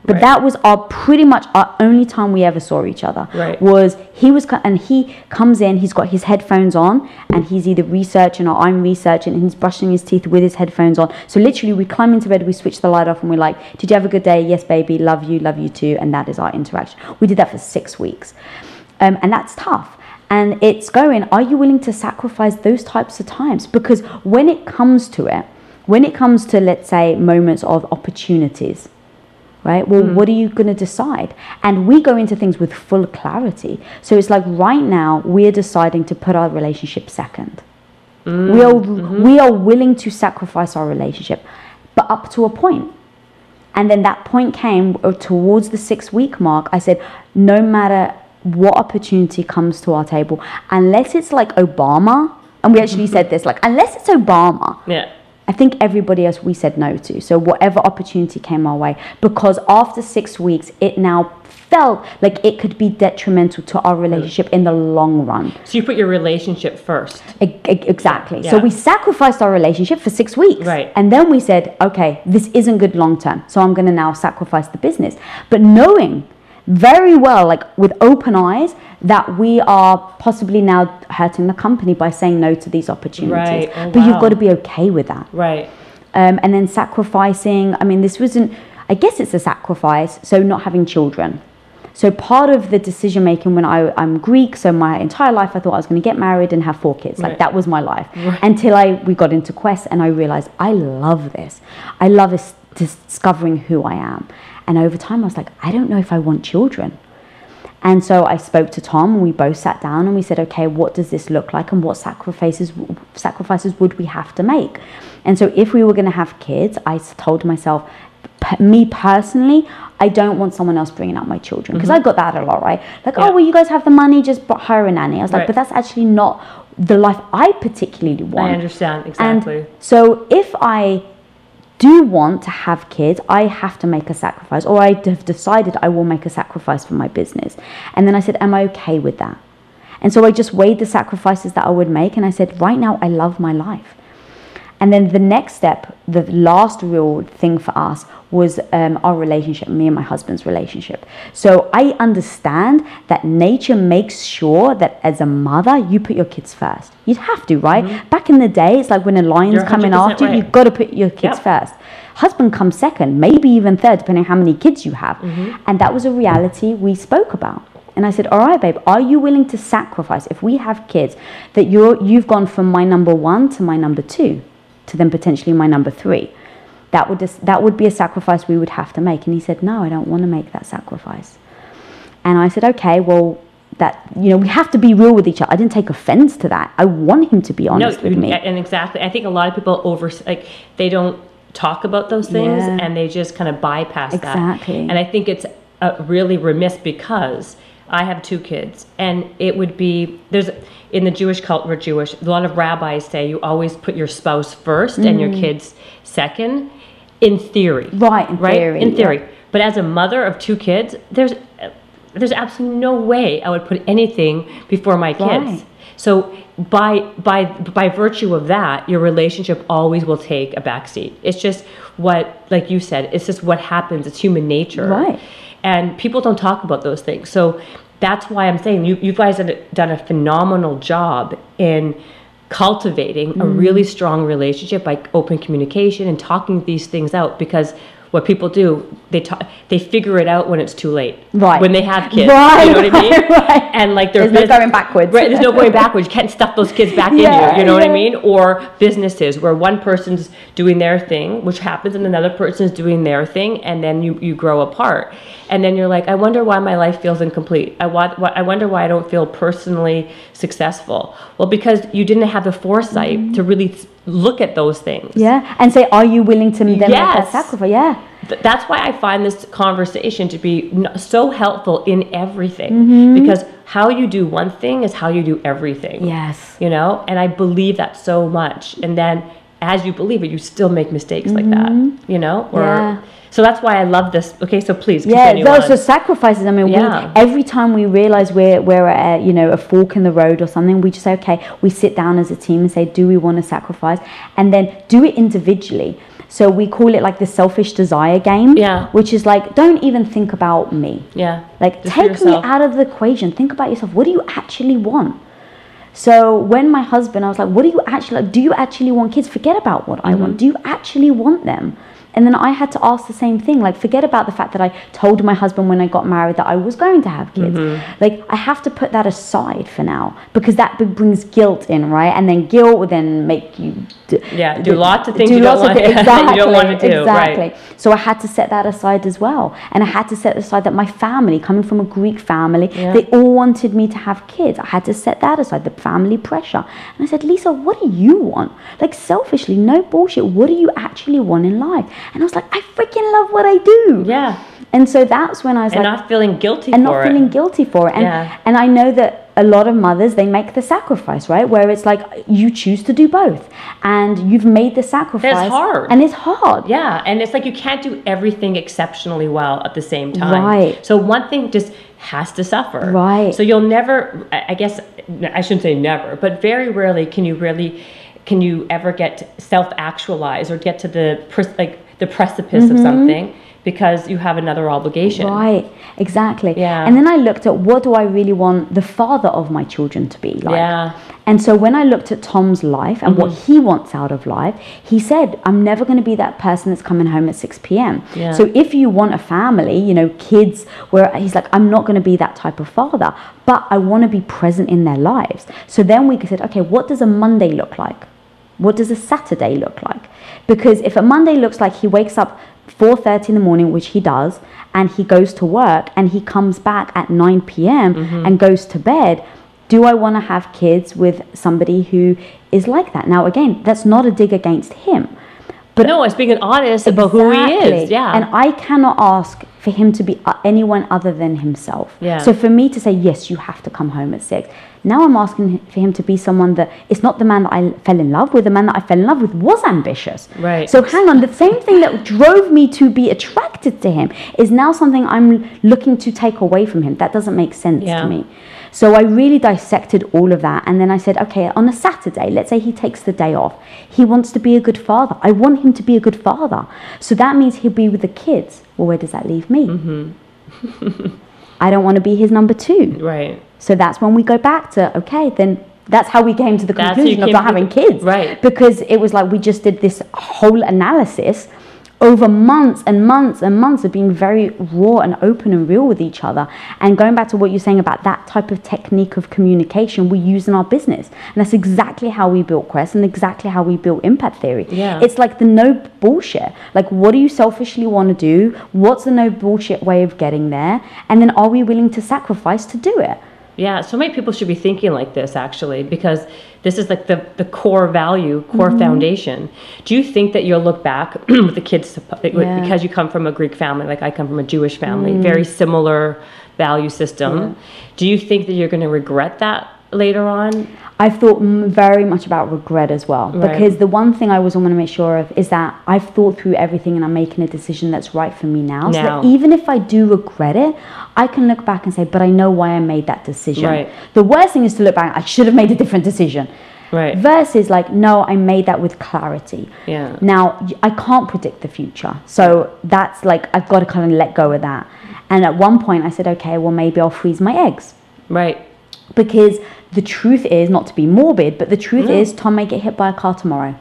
but Right. that was our pretty much our only time we ever saw each other. Right. Was he was and he comes in, he's got his headphones on, and he's either researching or I'm researching, and he's brushing his teeth with his headphones on. So literally, we climb into bed, we switch the light off, and we're like, "Did you have a good day? Yes, baby. Love you, love you too." And that is our interaction. We did that for six weeks, um, and that's tough. And it's going. Are you willing to sacrifice those types of times? Because when it comes to it, when it comes to let's say moments of opportunities right? Well, hmm. what are you going to decide? And we go into things with full clarity. So it's like right now we're deciding to put our relationship second. Hmm. We are mm-hmm. we are willing to sacrifice our relationship, but up to a point. And then that point came uh, towards the six week mark. I said, no matter what opportunity comes to our table, unless it's like Obama, and we actually *laughs* said this, like, unless it's Obama, Yeah. I think everybody else we said no to. So whatever opportunity came our way, because after six weeks, it now felt like it could be detrimental to our relationship in the long run. So you put your relationship first. Exactly. So we sacrificed our relationship for six weeks. Right. And then we said, okay, this isn't good long term. So I'm going to now sacrifice the business. But knowing very well, like with open eyes, that we are possibly now hurting the company by saying no to these opportunities. Right. Oh, but you've got to be okay with that Right. um, and then sacrificing. I mean, this wasn't. I guess it's a sacrifice. So not having children. So part of the decision making when I, I'm Greek, so my entire life I thought I was going to get married and have four kids. Like Right. that was my life until I we got into Quest and I realized I love this. I love is discovering who I am. And over time I was like, I don't know if I want children. And so I spoke to Tom, and we both sat down and we said, okay, what does this look like, and what sacrifices sacrifices would we have to make? And so, if we were going to have kids, I told myself, me personally, I don't want someone else bringing up my children because mm-hmm. I got that a lot, right? Like, oh, Yeah. oh, well, you guys have the money, just hire a nanny. I was like, Right. but that's actually not the life I particularly want. I understand exactly. And so if I do want to have kids, I have to make a sacrifice, or I have decided I will make a sacrifice for my business. And then I said, Am I okay with that? And so I just weighed the sacrifices that I would make, and I said, Right now, I love my life. And then the next step, the last real thing for us was um, our relationship, me and my husband's relationship. So I understand that nature makes sure that as a mother, you put your kids first. You'd have to, right? Back in the day, it's like when a lion's Mm-hmm. Coming 100% after you, right. you've got to put your kids Yep. first. Husband comes second, maybe even third, depending on how many kids you have. Mm-hmm. And that was a reality we spoke about. And I said, "All right, babe, are you willing to sacrifice if we have kids that you're you've gone from my number one to my number two, to then potentially my number three? That would just, that would be a sacrifice we would have to make." And he said, "No, I don't want to make that sacrifice." And I said, "Okay, well." That you know, we have to be real with each other. I didn't take offense to that. I want him to be honest with me. and exactly. I think a lot of people over like they don't talk about those things Yeah. and they just kind of bypass Exactly. that. And I think it's uh, really remiss because I have two kids, and it would be there's in the Jewish culture, we're Jewish. A lot of rabbis say you always put your spouse first and your kids second. In theory. Right, in theory, in yeah. But as a mother of two kids, there's there's absolutely no way I would put anything before my kids. Right. So by by by virtue of that, your relationship always will take a backseat. It's just what, like you said, it's just what happens. It's human nature, Right. And people don't talk about those things. So that's why I'm saying you you guys have done a phenomenal job in cultivating a really mm. strong relationship by open communication and talking these things out because what people do they talk they figure it out when it's too late. Right. when they have kids Right, you know what I mean? Right, *laughs* right. and like There's no going backwards. right there's no going *laughs* backwards. You can't stuff those kids back Yeah, in you you know what I mean? Or businesses where one person's doing their thing which happens and another person's doing their thing and then you you grow apart. And then you're like I wonder why my life feels incomplete. I want I wonder why I don't feel personally successful. Well because you didn't have the foresight mm-hmm. to really look at those things Yeah, and say, are you willing to then make that sacrifice? Yeah, Th- that's why I find this conversation to be n- so helpful in everything Mm-hmm. because how you do one thing is how you do everything. yes, You know, and I believe that so much. And then as you believe it, you still make mistakes like that, you know? Or Mm-hmm. Yeah. So that's why I love this. Okay, so please yeah. continue Those on. are sacrifices. I mean, Yeah. we, every time we realize we're we're at you know a fork in the road or something, we just say, okay, we sit down as a team and say, do we want to sacrifice, and then do it individually. So we call it like the selfish desire game. Yeah. Which is like, don't even think about me. yeah. Like, Just take me out of the equation. Think about yourself. What do you actually want? So when my husband, I was like, what do you actually like? Do you actually want kids? Forget about what I Mm-hmm. want. Do you actually want them? And then I had to ask the same thing. Like, forget about the fact that I told my husband when I got married that I was going to have kids. Mm-hmm. Like, I have to put that aside for now because that brings guilt in, right? And then guilt will then make you d- Yeah, do lots of things do you don't want- thi- *laughs* you exactly, don't wanna do, right. exactly. So I had to set that aside as well. And I had to set aside that my family, coming from a Greek family, Yeah. they all wanted me to have kids. I had to set that aside, the family pressure. And I said, Lisa, what do you want? Like, selfishly, no bullshit. What do you actually want in life? And I was like, I freaking love what I do. Yeah. And so that's when I was like And like, not feeling guilty and not it. feeling guilty for it. And Yeah. and I know that a lot of mothers they make the sacrifice, right? Where it's like you choose to do both, and you've made the sacrifice. It's hard. and it's hard. Yeah, and it's like you can't do everything exceptionally well at the same time. Right. So one thing just has to suffer. Right. So you'll never, I I guess, I shouldn't say never, but very rarely can you really, can you ever get self actualized or get to the like the precipice of something because you have another obligation. Mm-hmm. Right, exactly. Yeah. And then I looked at what do I really want the father of my children to be like. Yeah. And so when I looked at Tom's life and what he wants out of life, he said, I'm never going to be that person that's coming home at 6 p.m. Yeah. So if you want a family, you know, kids, where he's like, I'm not going to be that type of father, but I want to be present in their lives. So then we said, okay, what does a Monday look like? What does a Saturday look like? Because if a Monday looks like he wakes up 4:30 in the morning, which he does, and he goes to work and he comes back at 9 p.m. Mm-hmm. and goes to bed, do I want to have kids with somebody who is like that? Now again, that's not a dig against him. But no, it's being an honest about who he is. Yeah. And I cannot ask for him to be uh, anyone other than himself. Yeah. So for me to say, yes, you have to come home at six. Now I'm asking for him to be someone that it's not the man that I fell in love with. The man that I fell in love with was ambitious. Right. So hang on, the same thing that drove me to be attracted to him is now something I'm looking to take away from him. That doesn't make sense Yeah. to me. So I really dissected all of that. And then I said, okay, on a Saturday, let's say he takes the day off. He wants to be a good father. I want him to be a good father. So that means he'll be with the kids. Well, where does that leave me? Mm-hmm. *laughs* I don't want to be his number two. right. So that's when we go back to, okay, then that's how we came to the That's how you conclusion of not having the- kids. right. Because it was like we just did this whole analysis over months and months and months of being very raw and open and real with each other. And going back to what you're saying about that type of technique of communication we use in our business. And that's exactly how we built Quest and exactly how we built Impact Theory. Yeah. It's like the no bullshit. Like, what do you selfishly want to do? What's the no bullshit way of getting there? And then are we willing to sacrifice to do it? Yeah, so many people should be thinking like this actually, because this is like the, the core value, core Mm-hmm. foundation. Do you think that you'll look back *clears throat* with the kids Yeah. Mm. because you come from a Greek family, like I come from a Jewish family, very similar value system? Do you think that you're going to regret that later on? I've thought very much about regret as well Right. because the one thing I always want to make sure of is that I've thought through everything and I'm making a decision that's right for me now. So Now. that even if I do regret it, I can look back and say, but I know why I made that decision. Right. The worst thing is to look back, I should have made a different decision. Right. Versus like, no, I made that with clarity. Yeah. Now I can't predict the future, so that's like I've got to kind of let go of that. And at one point, I said, okay, well maybe I'll freeze my eggs Right. because the truth is not to be morbid, but the truth No. is Tom may get hit by a car tomorrow.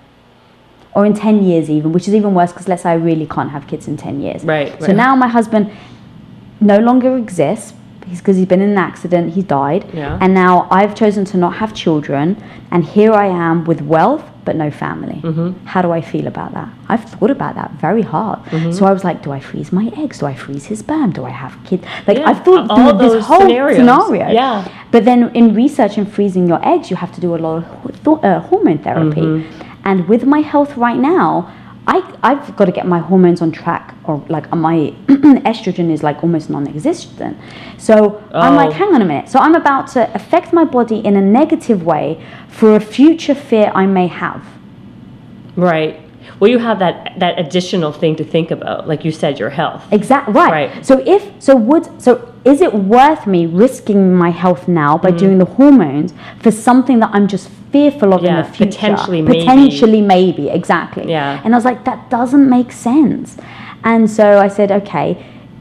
Or in 10 years, even, which is even worse because let's say I really can't have kids in 10 years. Right, So right. now my husband no longer exists because he's been in an accident, he's died. Yeah. And now I've chosen to not have children, and here I am with wealth but no family. Mm-hmm. How do I feel about that? I've thought about that very hard. Mm-hmm. So I was like, do I freeze my eggs? Do I freeze his sperm? Do I have kids? Like Yeah, I've thought all through those this whole scenarios. scenario. Yeah. But then in research and freezing your eggs, you have to do a lot of th- uh, hormone therapy. Mm-hmm. And with my health right now, I, I've got to get my hormones on track, or like uh, my *clears throat* estrogen is like almost non existent. So I'm like, Oh. hang on a minute. So I'm about to affect my body in a negative way for a future fear I may have. Right. Well, you have that that additional thing to think about, like you said, your health. Exactly right. Right. So if so, would so is it worth me risking my health now by doing the hormones for something that I'm just fearful of Yeah, in the future? potentially, maybe. potentially, maybe, exactly. Yeah. And I was like, that doesn't make sense. And so I said, okay.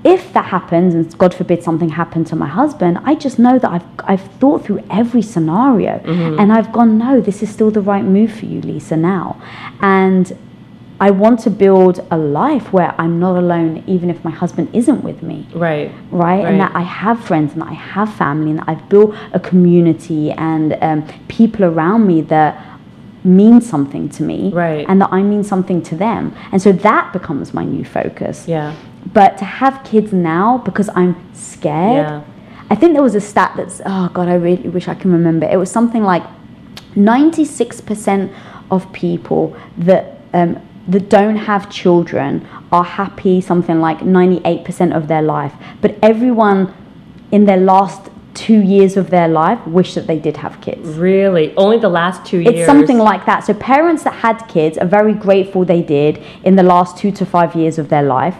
If that happens, and God forbid something happened to my husband, I just know that I've I've thought through every scenario, Mm-hmm. and I've gone, no, this is still the right move for you, Lisa. Now, and I want to build a life where I'm not alone, even if my husband isn't with me, Right. right? And that I have friends and that I have family and that I've built a community and um, people around me that mean something to me, Right. And that I mean something to them, and so that becomes my new focus. Yeah. But to have kids now because I'm scared. Yeah. I think there was a stat that's oh god, I really wish I can remember. It was something like 96% of people that um, that don't have children are happy something like 98% of their life. But everyone in their last 2 years of their life wish that they did have kids. Really. Only the last two years. It's something like that. So parents that had kids are very grateful they did in the last 2 to 5 years of their life.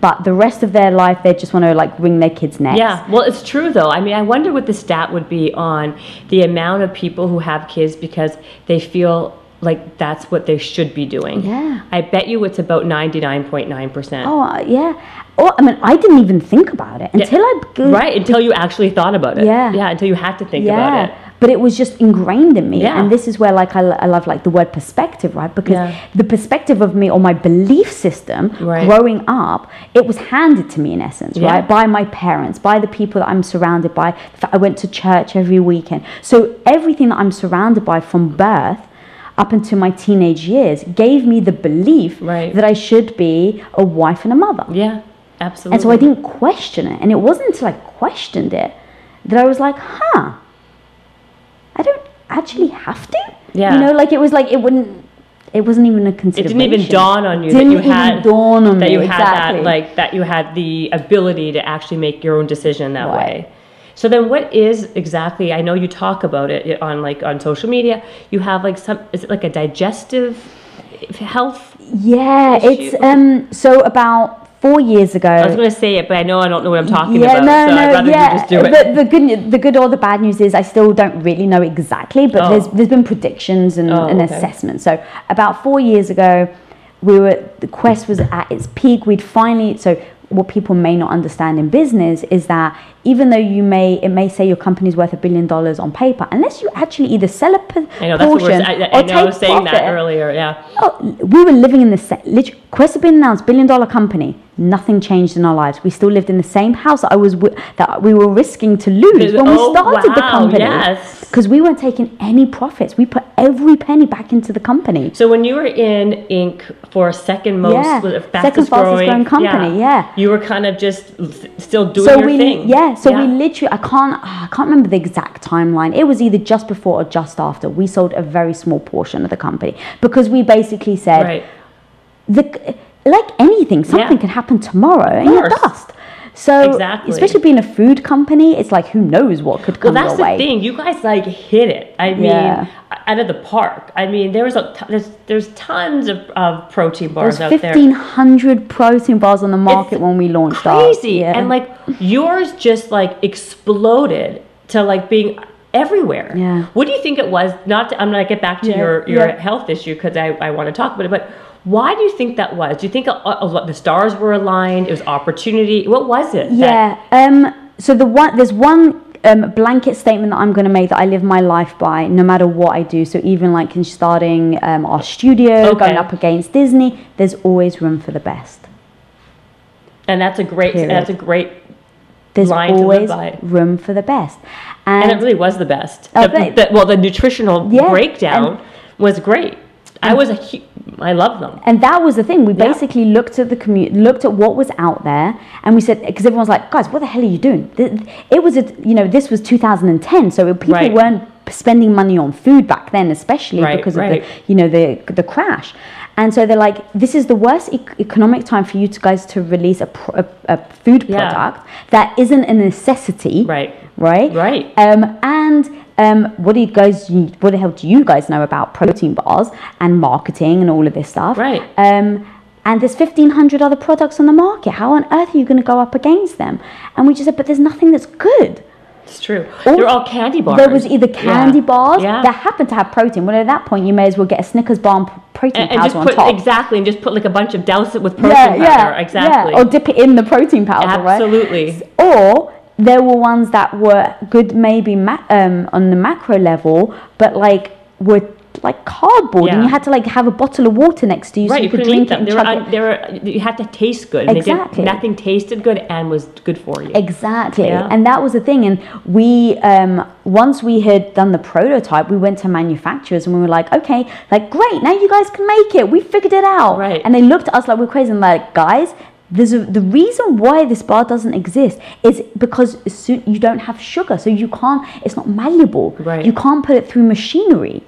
But the rest of their life, they just want to like wring their kids' necks. Yeah, well, it's true though. I mean, I wonder what the stat would be on the amount of people who have kids because they feel like that's what they should be doing. Yeah. I bet you it's about 99.9%. Oh uh, yeah. Oh, I mean, I didn't even think about it until I go- right, until you actually thought about it. Yeah. Yeah, until you had to think yeah. about it. But it was just ingrained in me, Yeah. and this is where like I, I love like the word perspective, right? Because Yeah. the perspective of me or my belief system Right. growing up, it was handed to me in essence, Yeah. right? By my parents, by the people that I'm surrounded by. I went to church every weekend, so everything that I'm surrounded by from birth up until my teenage years gave me the belief Right. that I should be a wife and a mother. Yeah, absolutely. And so I didn't question it. And it wasn't until I questioned it that I was like, huh, I don't actually have to. Yeah. You know, like it was like it wouldn't it wasn't even a consideration. it didn't even dawn on you Didn't that you even had dawn on that me, you had exactly. that like that you had the ability to actually make your own decision that Right. way. So then what is exactly I know you talk about it on like on social media. You have like some is it like a digestive health? Yeah, it's um so about four years ago I was going to say it, but I know I don't know what I'm talking yeah, about. no, so no, I'd rather yeah. you just do it. The, the good, the good or the bad news is I still don't really know exactly, but Oh. there's there's been predictions and, Oh, and okay. assessments. So about four years ago, we were the quest was at its peak. We'd finally so what people may not understand in business is that even though you may it may say your company's worth a billion dollars on paper, unless you actually either sell a p- I know that's what portion we're, I, I or know I was saying that earlier, yeah. Oh, we were living in same. Literally, Quest had been announced, billion dollar company. Nothing changed in our lives. We still lived in the same house that I was wi- that we were risking to lose when Oh, we started the wow, company. yes. because we weren't taking any profits. We put every penny back into the company. So when you were in Inc. for a second most, Yeah, it second fastest, fastest growing company, yeah. you were kind of just still doing so your we thing. yeah so we literally i can't ah, i can't remember the exact timeline it was either just before or just after we sold a very small portion of the company because we basically said right. the like anything, something Yeah. can happen tomorrow and you're dust. So, Exactly. especially being a food company, it's like who knows what could Well, come that's your way. the thing. You guys like hit it. I mean, Yeah. out of the park. I mean, there was a t- there's there's tons of, of protein bars There's out there. 1,500 protein bars on the market It's when we launched. Crazy, Yeah. and like yours just like exploded to like being everywhere. Yeah. What do you think it was? Not to, I'm gonna get back to Yeah, your your yeah. health issue because I I want to talk about it, but. Why do you think that was? Do you think a, a, the stars were aligned? It was opportunity. What was it? Yeah. Um, so the one there's one um, blanket statement that I'm going to make that I live my life by, no matter what I do. So even like in starting um, our studio, Okay. going up against Disney, there's always room for the best. and that's a great. Period. That's a great. There's Line to live always by. room for the best. And it really was the best. Oh, The- the- well, the nutritional Yeah, breakdown was great. I was a. hu- I love them. And that was the thing. We Yeah. basically looked at the commute, looked at what was out there, and we said because everyone's like, guys, what the hell are you doing? It was a, you know, this was 2010, so people Right. weren't spending money on food back then, especially Right, because right. of the, you know, the the crash. And so they're like, this is the worst e- economic time for you to guys to release a, pro- a, a food Yeah. product that isn't a necessity, Right. right? Right. Um, and um, what do you guys? What the hell do you guys know about protein bars and marketing and all of this stuff? Right. Um, and there's 1,500 other products on the market. How on earth are you going to go up against them? And we just said, but there's nothing that's good. It's true. All- They're all candy bars. There was either candy Yeah. bars Yeah. that happened to have protein. Well, at that point, you may as well get a Snickers bar and protein and, and powder just on put top. exactly, and just put like a bunch of douse it with protein powder. exactly. Yeah. Or dip it in the protein powder, right? Absolutely. Or there were ones that were good, maybe ma- um, on the macro level, but like were like cardboard, and you had to like have a bottle of water next to you Right, so you you could drink them. it. They And were, chug un, it. they were. You had to taste good. and Exactly. nothing tasted good and was good for you. Exactly, Yeah. and that was the thing. And we, um, once we had done the prototype, we went to manufacturers and we were like, "Okay, like great, now you guys can make it. We figured it out." Right. And they looked at us like we're crazy and like, "Guys, there's a, the reason why this bar doesn't exist is because you don't have sugar, so you can't. It's not malleable. Right. You can't put it through machinery,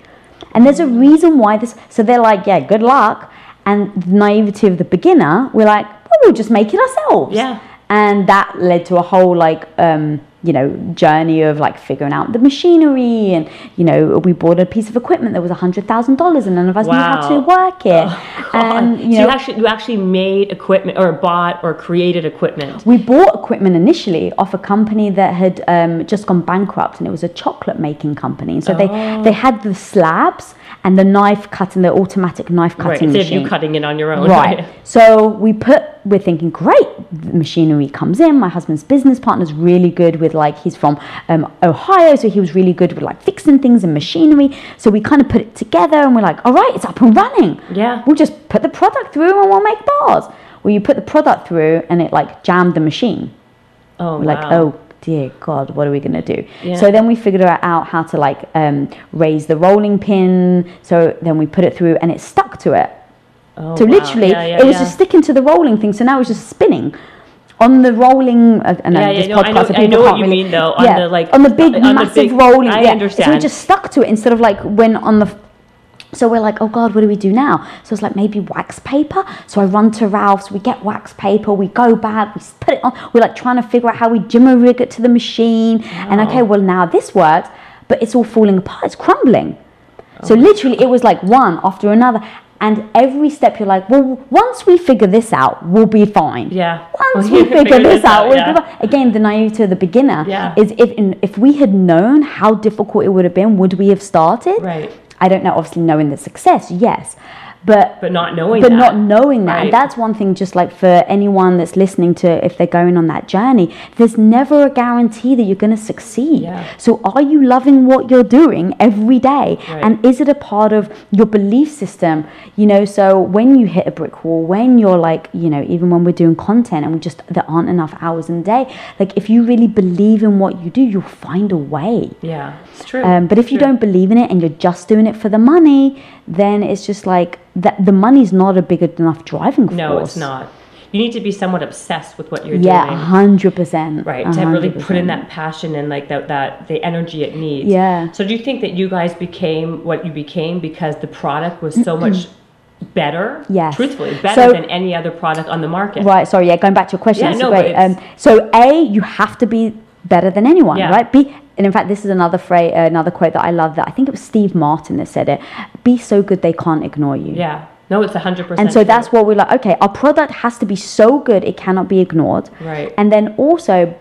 and there's a reason why this. So they're like, "Yeah, good luck." And the naivety of the beginner, we're like, "Well, we'll just make it ourselves." Yeah. and that led to a whole like um you know journey of like figuring out the machinery and you know we bought a piece of equipment that was a hundred thousand dollars and none of us knew how to work it *laughs* and so you you actually you actually made equipment or bought or created equipment. we bought equipment initially off a company that had um, just gone bankrupt and it was a chocolate making company so Oh. they they had the slabs and the knife cutting the automatic knife Right. cutting Instead of machine you cutting it on your own. Right. *laughs* So we put, we're thinking, great, the machinery comes in. My husband's business partner's really good with like, he's from um, Ohio, so he was really good with like fixing things and machinery. So we kind of put it together and we're like, all right, it's up and running. Yeah. We'll just put the product through and we'll make bars. Well, you put the product through and it like jammed the machine. Oh, We're like, oh dear God, what are we gonna do? Yeah. So then we figured out how to like um, raise the rolling pin. So then we put it through and it stuck to it. Oh, So wow. literally, Yeah, yeah, it was just sticking to the rolling thing. So now it's just spinning on the rolling. Uh, Yeah, yeah, this no, I know- podcast, so I know what you really- mean, though, on yeah, the, like, on the big, on the massive big- rolling. I yeah. So understand. it just stuck to it instead of like when on the. So we're like, oh God, what do we do now? So it's like maybe wax paper. So I run to Ralph's, we get wax paper, we go back, we put it on. We're like trying to figure out how we jimmy rig it to the machine. And okay, well now this works, but it's all falling apart. It's crumbling. So oh literally, it was like one after another. And every step you're like, well, once we figure this out, we'll be fine. Yeah. Once *laughs* we figure figure this out, out, we'll yeah. be fine. Again, the naivety of the beginner Yeah. is if in, if we had known how difficult it would have been, would we have started? Right. I don't know. Obviously, knowing the success, yes, but But not knowing but that. not knowing that. Right. And that's one thing, just like for anyone that's listening to, if they're going on that journey, there's never a guarantee that you're going to succeed. Yeah. So, are you loving what you're doing every day? Right. And is it a part of your belief system? You know, so when you hit a brick wall, when you're like, you know, even when we're doing content and we just, there aren't enough hours in the day, like if you really believe in what you do, you'll find a way. Yeah, it's true. Um, but if you True. don't believe in it and you're just doing it for the money, then it's just like that. The money's not a big enough driving force. No, it's not. You need to be somewhat obsessed with what you're doing. Yeah, doing. hundred percent. Right, to really put in that passion and like that, that the energy it needs. Yeah. So do you think that you guys became what you became because the product was so much better. Yes. Truthfully, better So- than any other product on the market. Right. Sorry. Yeah. Going back to your question. Yeah, no, great. Um, so a you have to be better than anyone, Yeah. right? Be and in fact, this is another phrase, uh, another quote that I love. That I think it was Steve Martin that said it. Be so good they can't ignore you. Yeah. No, it's hundred percent. And so that's what we're like. Okay, our product has to be so good it cannot be ignored. Right. And then also,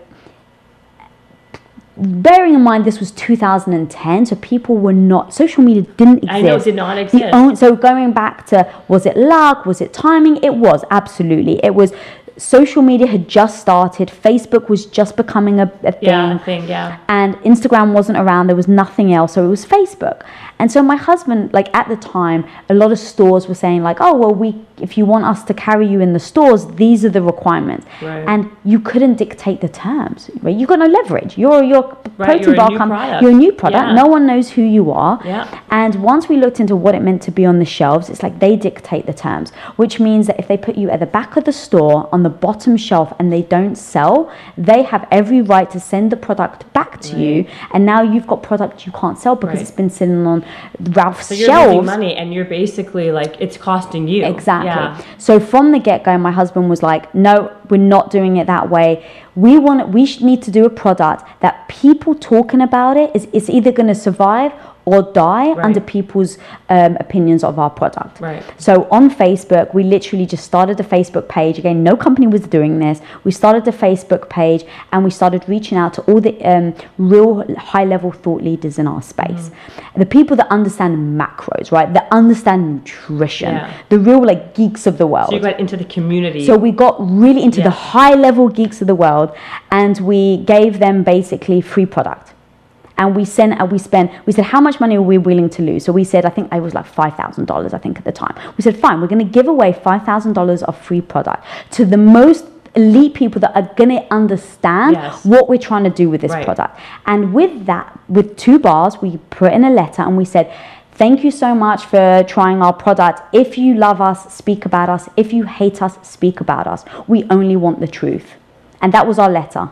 bearing in mind this was 2010, so people were not social media didn't exist. I know it did not exist. own- so going back to was it luck? Was it timing? It was absolutely. It was. Social media had just started. Facebook was just becoming a, a thing yeah, I think yeah. and Instagram wasn't around. There was nothing else, so it was Facebook. And so my husband, like at the time, a lot of stores were saying like, "Oh, well, we if you want us to carry you in the stores, these are the requirements." Right. And you couldn't dictate the terms. Right? You've got no leverage. You're you're Right, protein you're bar new company. product. You're a new product. Yeah. No one knows who you are. Yeah. And once we looked into what it meant to be on the shelves, it's like they dictate the terms, which means that if they put you at the back of the store on the bottom shelf and they don't sell, they have every right to send the product back to you. And now you've got product you can't sell because Right. it's been sitting on Ralph's So you're shelves. money, and you're basically like it's costing you. Exactly. Yeah. So from the get go, my husband was like, "No, we're not doing it that way. We want. We need to do a product that people talking about it is is either going to survive or die Right. under people's um, opinions of our product. Right. So on Facebook, we literally just started a Facebook page. Again, no company was doing this. We started a Facebook page and we started reaching out to all the um, real high level thought leaders in our space. Mm-hmm. The people that understand macros, right? That understand nutrition, Yeah. the real like geeks of the world. So you got into the community. So we got really into the high level geeks of the world and we gave them basically free product. And we sent and we spent we said how much money are we willing to lose? So we said I think it was like five thousand dollars I think at the time. We said fine, we're gonna give away five thousand dollars of free product to the most elite people that are gonna understand Yes. what we're trying to do with this Right. product. And with that, with two bars, we put in a letter and we said, Thank you so much for trying our product. If you love us, speak about us. If you hate us, speak about us. We only want the truth. And that was our letter.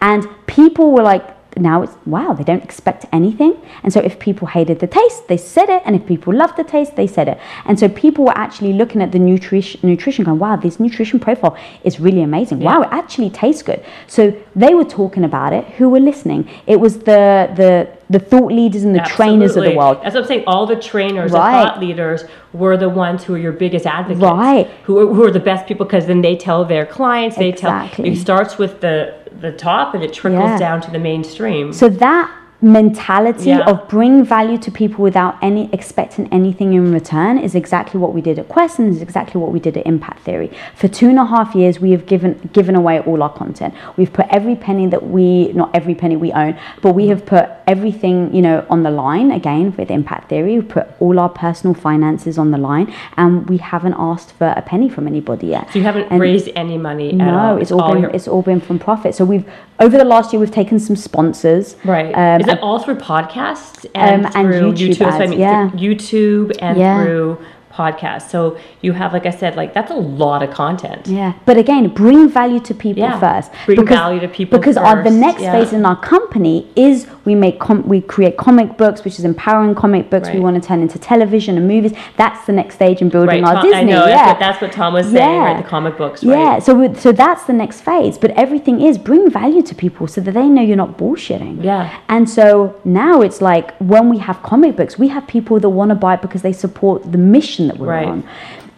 And people were like, now it's wow, they don't expect anything. And so if people hated the taste, they said it. And if people loved the taste, they said it. And so people were actually looking at the nutrition, nutrition going, wow, this nutrition profile is really amazing. Wow, it actually tastes good. So they were talking about it. Who were listening? It was the the the thought leaders and the trainers of the world. What I'm saying. All the trainers, Right. the thought leaders, were the ones who are your biggest advocates. Right. Who are, who are the best people because then they tell their clients. They Exactly. tell. It starts with the the top and it trickles Yeah. down to the mainstream. So that mentality Yeah. of bring value to people without any expecting anything in return is exactly what we did at Quest and is exactly what we did at Impact Theory. For two and a half years, we have given given away all our content. We've put every penny that we not every penny we own, but we have put everything you know on the line. Again, with Impact Theory, we've put all our personal finances on the line, and we haven't asked for a penny from anybody yet. so you haven't And- raised any money at no, all. it's all been your- it's all been from profit. So we've over the last year we've taken some sponsors. Right. Um, Is it all through podcasts and Um, and through YouTube I ads, mean. yeah. YouTube and Yeah. through podcasts. So you have, like I said, like that's a lot of content. Yeah, but again, bring value to people Yeah, first. bring value to people because our, the next yeah. phase in our company is we make com- we create comic books, which is empowering comic books. We want to turn into television and movies. That's the next stage in building Right. our Tom- Disney. I know. yeah. That's, what, Tom was saying. Yeah. Right. The comic books. Right. Yeah, so we- so that's the next phase. But everything is bring value to people so that they know you're not bullshitting. Yeah. And so now it's like when we have comic books, we have people that want to buy it because they support the mission that we're Right. on.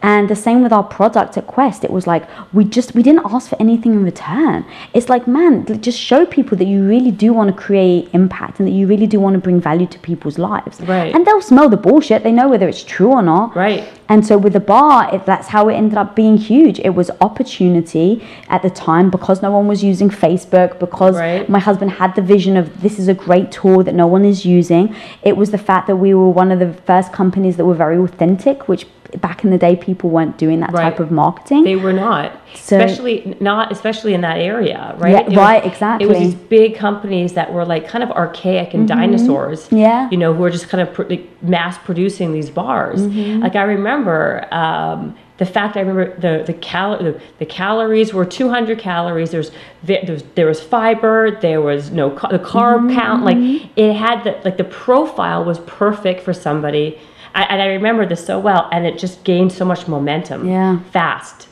And the same with our product at Quest. It was like we just we didn't ask for anything in return. It's like man, just show people that you really do want to create impact and that you really do want to bring value to people's lives. Right. And they'll smell the bullshit. They know whether it's true or not. Right. And so with the bar, it, that's how it ended up being huge. It was opportunity at the time because no one was using Facebook, because Right. my husband had the vision of this is a great tool that no one is using. It was the fact that we were one of the first companies that were very authentic, which back in the day people weren't doing that Right. type of marketing. They were not, So- especially not especially in that area, right? Yeah, It was- right, It was these big companies that were like kind of archaic and dinosaurs. Mm-hmm. Yeah. you know, who were just kind of pr- like mass producing these bars. Mm-hmm. Like I remember. Um, the fact I remember the the, cal- the the calories were 200 calories. There's there was, there was fiber. There was no ca- the carb Mm-hmm. count. Like it had the like the profile was perfect for somebody. I, and I remember this so well, and it just gained so much momentum. Yeah. Fast.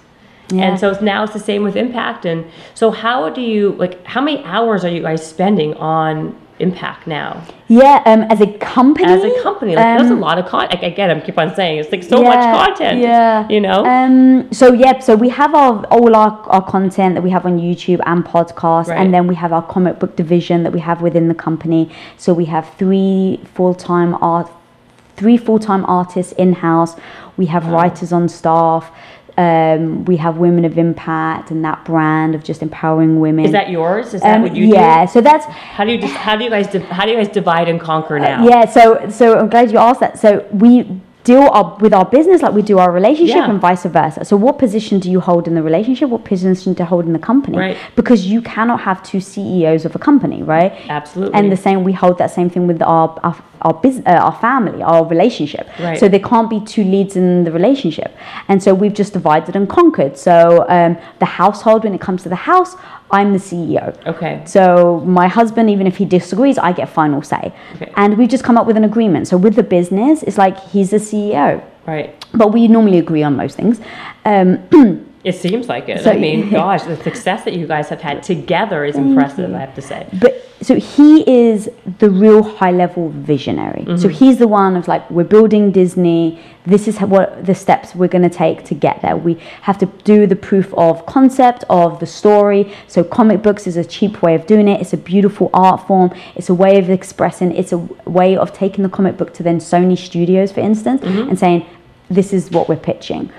Yeah. And so now it's the same with Impact. And so, how do you like? How many hours are you guys spending on Impact now Yeah, um, as a company. as a company? Like, that's a um, lot of content. Like, again, I keep on saying it's like so yeah, much content. Yeah. You know. Um. So yeah. So we have our all our, our content that we have on YouTube and podcast, Right. and then we have our comic book division that we have within the company. So we have three full time art, three full time artists in house. We have writers on staff. Um, we have Women of Impact and that brand of just empowering women. Is that yours? Is that um, what you yeah. do? Yeah. So that's How do you just how do you guys di- how do you guys divide and conquer now? Uh, yeah, so so I'm glad you asked that. So we deal our, with our business like we do our relationship Yeah. and vice versa. So what position do you hold in the relationship? What position do you hold in the company? Right. Because you cannot have two CEOs of a company, right? Absolutely. And the same, we hold that same thing with our our our, business, uh, our family, our relationship. Right. So there can't be two leads in the relationship, and so we've just divided and conquered. So um, the household, when it comes to the house, I'm the CEO. Okay. So my husband, even if he disagrees, I get final say. Okay. And we've just come up with an agreement. So with the business, it's like he's the CEO, Right. but we normally agree on most things. Um, *clears throat* It seems like it. So- I mean, gosh, the success that you guys have had together is impressive. I have to say. but so he is the real high level visionary. So mm-hmm. he's the one of like we're building Disney. This is what the steps we're going to take to get there. We have to do the proof of concept of the story. So comic books is a cheap way of doing it. It's a beautiful art form. It's a way of expressing. It's a way of taking the comic book to then Sony Studios, for instance, mm-hmm. and saying this is what we're pitching.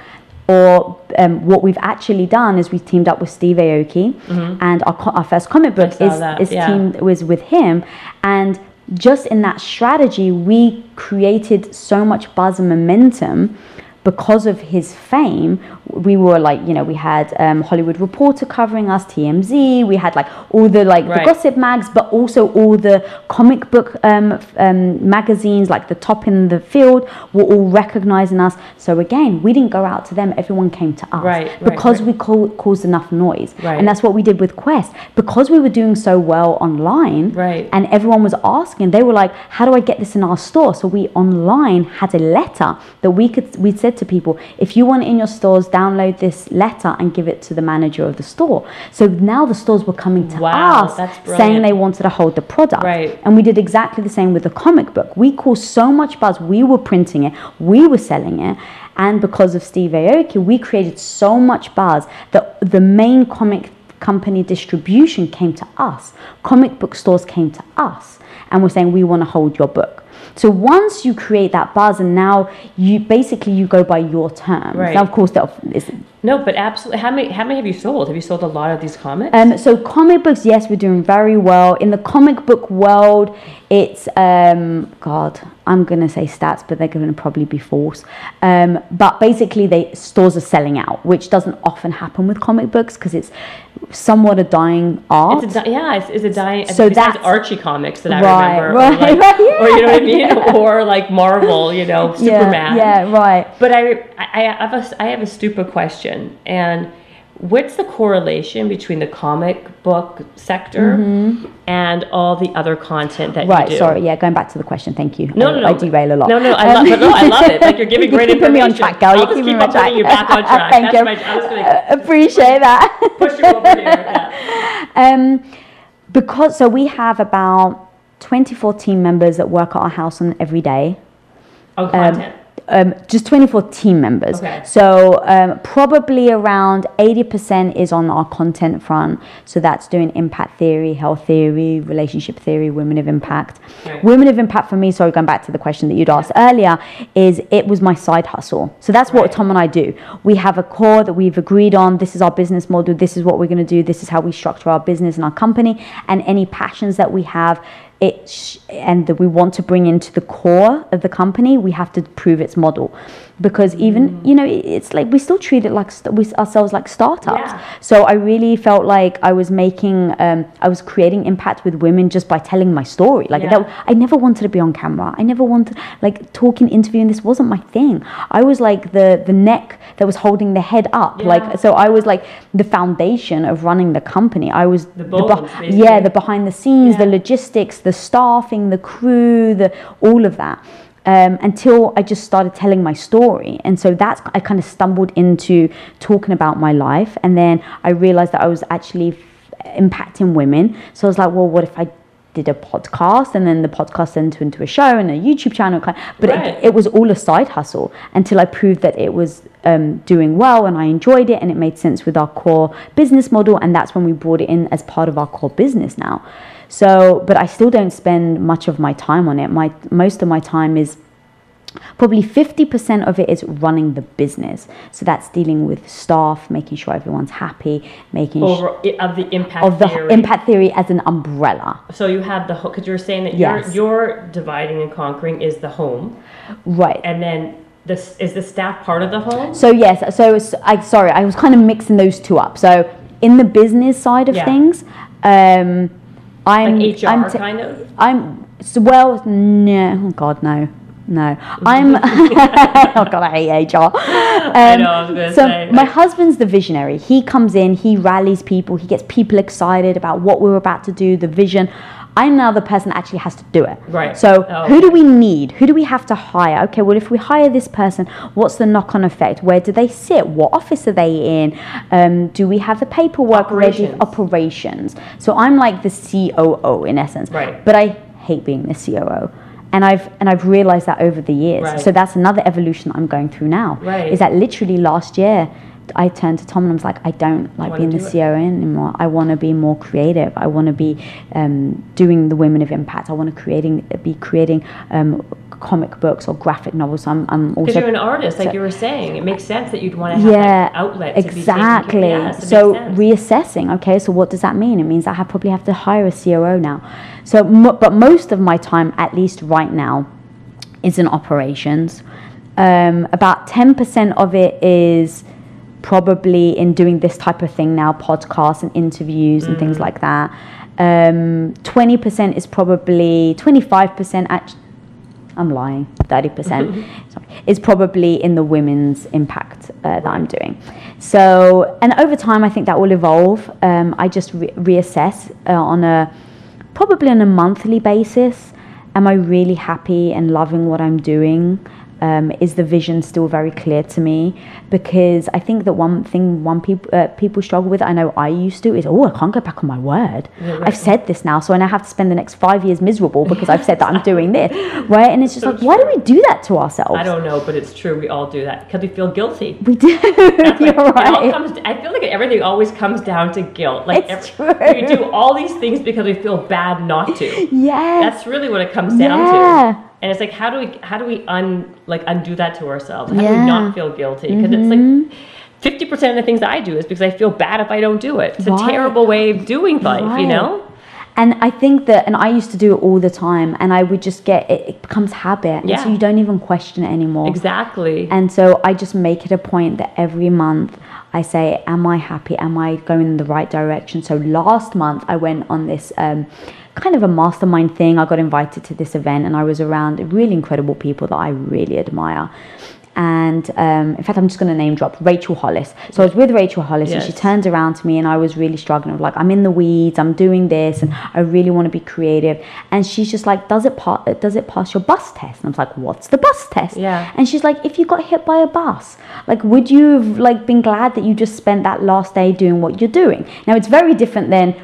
Or um, what we've actually done is we've teamed up with Steve Aoki, and our, co- our first comic book is, that, is yeah. teamed was with him, and just in that strategy, we created so much buzz and momentum because of his fame. We were like, you know, we had um, Hollywood Reporter covering us, TMZ. We had like all the like Right. the gossip mags, but also all the comic book um, um, magazines, like the top in the field, were all recognizing us. So again, we didn't go out to them; everyone came to us Right, because right. we cau- caused enough noise, Right. and that's what we did with Quest because we were doing so well online Right. and everyone was asking they were like how do i get this in our store so we online had a letter that we could we said to people if you want it in your stores download this letter and give it to the manager of the store. So now the stores were coming to Wow, us saying they wanted to hold the product. Right. and we did exactly the same with the comic book. We caused so much buzz. We were printing it. We were selling it. And because of steve aoki we created so much buzz that the main comic company distribution came to us. Comic book stores came to us and were saying we want to hold your book so once you create that buzz and now you basically you go by your terms Right. now of course that is No, but absolutely. How many? How many have you sold? Have you sold a lot of these comics? Um, so comic books, yes, we're doing very well in the comic book world. It's um, God, I'm gonna say stats, but they're gonna probably be false. Um, but basically, they stores are selling out, which doesn't often happen with comic books because it's somewhat a dying art. It's a, yeah, it's, it's a dying. So that's- Archie comics that I Right, remember, right, or, like, right, yeah. or you know what I mean, *laughs* or like Marvel, you know, Superman. Yeah, yeah, right. But I, I, I have a, I have a stupid question, and what's the correlation between the comic book sector and all the other content that Mm-hmm. Right, you do? sorry, yeah, going back to the question, thank you. No, I, no, no. I derail a lot. No, no, I Um, love, no, I love it. Like you're giving *laughs* great keeping me on track, girl. I'll You're just keeping keep me on track. you back on track. *laughs* Thank That's you. my. I gonna *laughs* Appreciate that. push you over here. Yeah. Um, because so we have about 24 team members that work at our house on every day. Oh, content. Um, just 24 team members. Okay. So um, probably around 80% is on our content front. So that's doing impact theory, health theory, relationship theory, women of impact. Right. Women of impact for me, sorry, going back to the question that you'd asked earlier, is it was my side hustle. So that's what Tom and I do. We have a core that we've agreed on. This is our business model. This is what we're going to do. This is how we structure our business and our company. And any passions that we have, it sh- and that we want to bring into the core of the company, we have to prove its model. Because even you know, it's like we still treat it like st- we, ourselves like startups. Yeah. So I really felt like I was making, um, I was creating impact with women just by telling my story. Like Yeah. that, I never wanted to be on camera. I never wanted like talking, interviewing. This wasn't my thing. I was like the the neck that was holding the head up. Yeah. Like so, I was like the foundation of running the company. I was The bones, yeah, the behind the scenes, the logistics, the staffing, the crew, the all of that. Um, until I just started telling my story. And so that's, I kind of stumbled into talking about my life. And then I realized that I was actually f- impacting women. So I was like, well, what if I did a podcast and then the podcast turned into a show and a YouTube channel. Kind but Right. it, it was all a side hustle until I proved that it was um, doing well and I enjoyed it and it made sense with our core business model. And that's when we brought it in as part of our core business now. So, but I still don't spend much of my time on it. My most of my time is probably 50% of it is running the business. So that's dealing with staff, making sure everyone's happy, making sure Over of the impact of the theory. impact theory as an umbrella. So you have the because you were saying that Yes. your your dividing and conquering is the home, Right. and then this is the staff part of the home. So yes, so it's, I sorry, I was kind of mixing those two up. So in the business side of Yeah. things, um, I'm Like HR I'm, t- kind of. I'm so, well, no, oh God, no, no. I'm *laughs* oh God, I hate HR. *laughs* Um, I know, I was gonna so say, my husband's the visionary. He comes in, he rallies people, he gets people excited about what we're about to do, the vision. I'm now the person that actually has to do it. Right. So Oh, who do we need? Who do we have to hire? Okay, well, if we hire this person, what's the knock on effect? Where do they sit? What office are they in? Um, do we have the paperwork ready? Operations. Operations. So I'm like the COO in essence. Right. But I hate being the COO. And I've and I've realized that over the years. Right. So that's another evolution I'm going through now. Right. Is that literally last year I turned to Tom and I was like, I don't like wanna being the do it. COO anymore. I want to be more creative. I want to be um, doing the Women of Impact. I want to creating be creating um, comic books or graphic novels. I'm, I'm Because also you're an artist, like you were saying, it makes sense that you'd want to have yeah, that outlet. To exactly. Care- so reassessing. Okay, so what does that mean? It means I have probably have to hire a COO now. So, mo- but most of my time, at least right now, is in operations. Um, about ten percent of it is probably in doing this type of thing now, podcasts and interviews and Mm. things like that. Um, Twenty percent is probably twenty-five percent. Actually, I'm lying. Thirty percent *laughs* is probably in the women's impact uh, that I'm doing. So, and over time, I think that will evolve. Um, I just re- reassess uh, on a probably on a monthly basis. Am I really happy and loving what I'm doing? Um, is the vision still very clear to me? Because I think that one thing one people uh, people struggle with, I know I used to, is oh I can't go back on my word. right. I've said this now, so I now have to spend the next five years miserable because I've said that I'm doing this, *laughs* right? And it's just So like, why do we do that to ourselves? I don't know, but it's true. We all do that because we feel guilty. We do. *laughs* That's You're like- It all right. comes. I feel like everything always comes down to guilt. Like It's every- true. we do all these things because we feel bad not to. *laughs* Yeah. That's really what it comes down Yeah. to. And it's like, how do we, how do we un, like undo that to ourselves? How do Yeah. Mm-hmm. we not feel guilty? Because it's like. Fifty percent of the things I do is because I feel bad if I don't do it. It's a terrible way of doing life, you know. And I think that, and I used to do it all the time, and I would just get it, it becomes habit. And Yeah. so you don't even question it anymore. Exactly. And so I just make it a point that every month I say, Am I happy? Am I going in the right direction? So last month I went on this um, kind of a mastermind thing. I got invited to this event and I was around really incredible people that I really admire. And um, in fact, I'm just going to name drop Rachel Hollis. So I was with Rachel Hollis and she Yes. turned around to me and I was really struggling. With like, I'm in the weeds, I'm doing this, and I really want to be creative. And she's just like, Does it, pa- does it pass your bus test? And I was like, What's the bus test? Yeah. And she's like, if you got hit by a bus, like, would you have like been glad that you just spent that last day doing what you're doing? Now it's very different than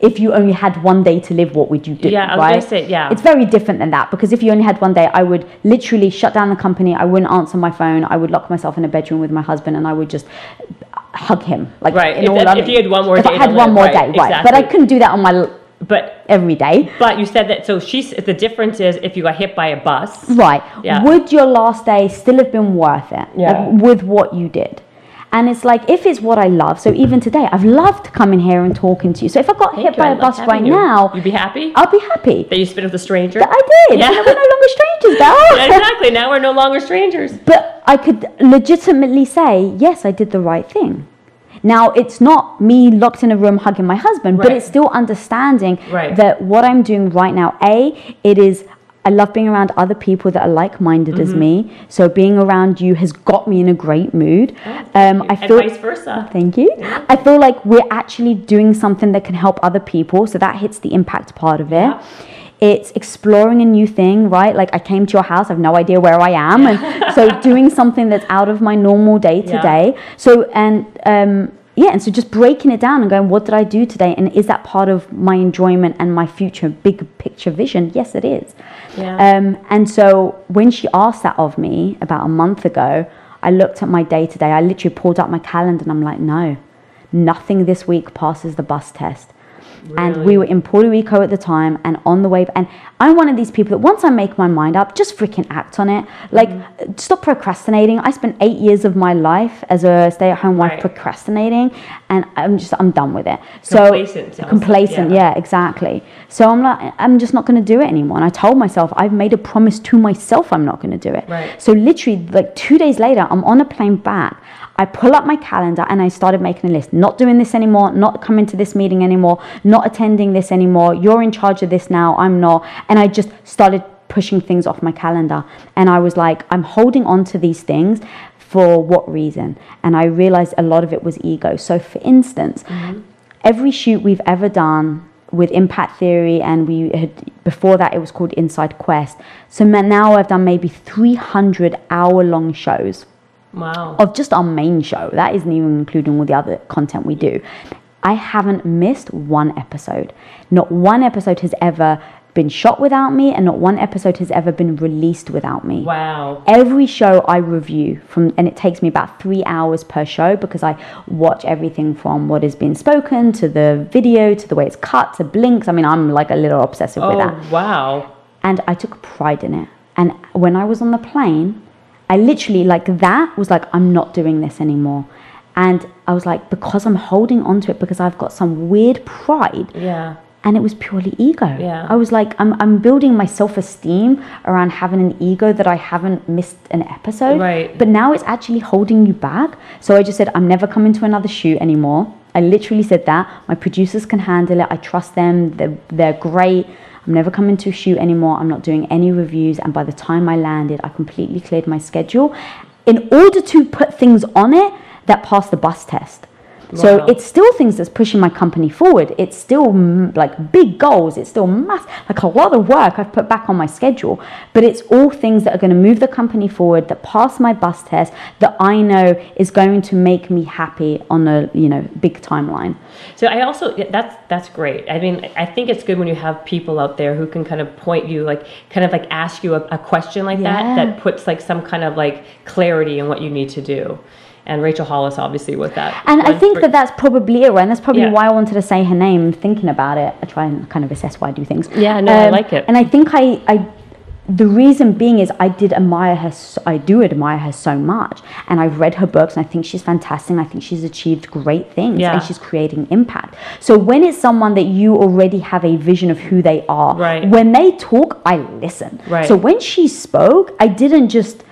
if you only had one day to live. What would you do? Yeah, I was right? say, yeah. It's very different than that because if you only had one day, I would literally shut down the company. I wouldn't answer my phone. I would lock myself in a bedroom with my husband, and I would just hug him. Like, Right, in if- all love- if you had one more if day I had one live, more right, day, right? But I couldn't do that on my but every day. but you said that. So she's the difference is if you got hit by a bus. Right. Yeah. Would your last day still have been worth it? Yeah. Like, with what you did? And it's like, if it's what I love, so even today, I've loved coming here and talking to you. So if I got Thank hit you, by I a bus right you. now, you'd be happy I'll be happy. that you spent with a stranger. That I did. Yeah. You know, we're no longer strangers, *laughs* girl. Yeah, exactly. Now we're no longer strangers. But I could legitimately say, yes, I did the right thing. Now, it's not me locked in a room hugging my husband, but it's still understanding Right. that what I'm doing right now, A, it is, I love being around other people that are like minded Mm-hmm. as me. So being around you has got me in a great mood. um, I and feel. vice versa. Thank you. I feel like we're actually doing something that can help other people. So that hits the impact part of it. Yeah. It's exploring a new thing, right? Like I came to your house, I have no idea where I am, and *laughs* so doing something that's out of my normal day to day. So and um, yeah, and so just breaking it down and going, what did I do today, and is that part of my enjoyment and my future big picture vision? Yes, it is. Yeah. Um, and so when she asked that of me about a month ago, I looked at my day to day. I literally pulled up my calendar and I'm like, no, nothing this week passes the bus test. And we were in Puerto Rico at the time and on the way. And I'm one of these people that once I make my mind up, just freaking act on it. Like, Mm-hmm. stop procrastinating. I spent eight years of my life as a stay at home wife Right. procrastinating, and I'm just, I'm done with it. So, sounds- complacent, yeah. yeah, exactly. So I'm like, I'm just not going to do it anymore. And I told myself, I've made a promise to myself, I'm not going to do it. Right. So literally, like two days later, I'm on a plane back. I pull up my calendar and I started making a list. Not doing this anymore. Not coming to this meeting anymore. Not attending this anymore. You're in charge of this now. I'm not. And I just started pushing things off my calendar. And I was like, I'm holding on to these things for what reason? And I realized a lot of it was ego. So, for instance, mm-hmm. every shoot we've ever done with impact theory and we had before that it was called inside quest so now i've done maybe 300 hour long shows wow. of just our main show that isn't even including all the other content we do i haven't missed one episode not one episode has ever been shot without me and not one episode has ever been released without me Wow. every show I review from, and it takes me about three hours per show because I watch everything from what is being spoken to the video to the way it's cut to blinks. I mean, I'm like a little obsessive with that. Oh, wow. And I took pride in it. And when I was on the plane, I literally, like, that was like, I'm not doing this anymore. And I was like, because I'm holding on to it, because I've got some weird pride, Yeah. And it was purely ego. Yeah. I was like, I'm, I'm building my self esteem around having an ego that I haven't missed an episode. Right. But now it's actually holding you back. So I just said, I'm never coming to another shoot anymore. I literally said that. My producers can handle it. I trust them. They're, they're great. I'm never coming to a shoot anymore. I'm not doing any reviews. And by the time I landed, I completely cleared my schedule in order to put things on it that passed the bus test. So Wow. it's still things that's pushing my company forward. It's still like big goals. It's still mass, like a lot of work I've put back on my schedule. But it's all things that are going to move the company forward, that pass my bus test, that I know is going to make me happy on a you know big timeline. So I also that's that's great. I mean, I think it's good when you have people out there who can kind of point you, like, kind of like ask you a, a question like Yeah. that that puts like some kind of like clarity in what you need to do. And Rachel Hollis, obviously, with that. And I think that that's probably it, right? And that's probably Yeah. why I wanted to say her name. Thinking about it, I try and kind of assess why I do things. Um, Yeah, no, I like it. And I think I, I, the reason being is I did admire her. I do admire her so much, and I've read her books, and I think she's fantastic. And I think she's achieved great things, Yeah. and she's creating impact. So when it's someone that you already have a vision of who they are, Right. when they talk, I listen. Right. So when she spoke, I didn't just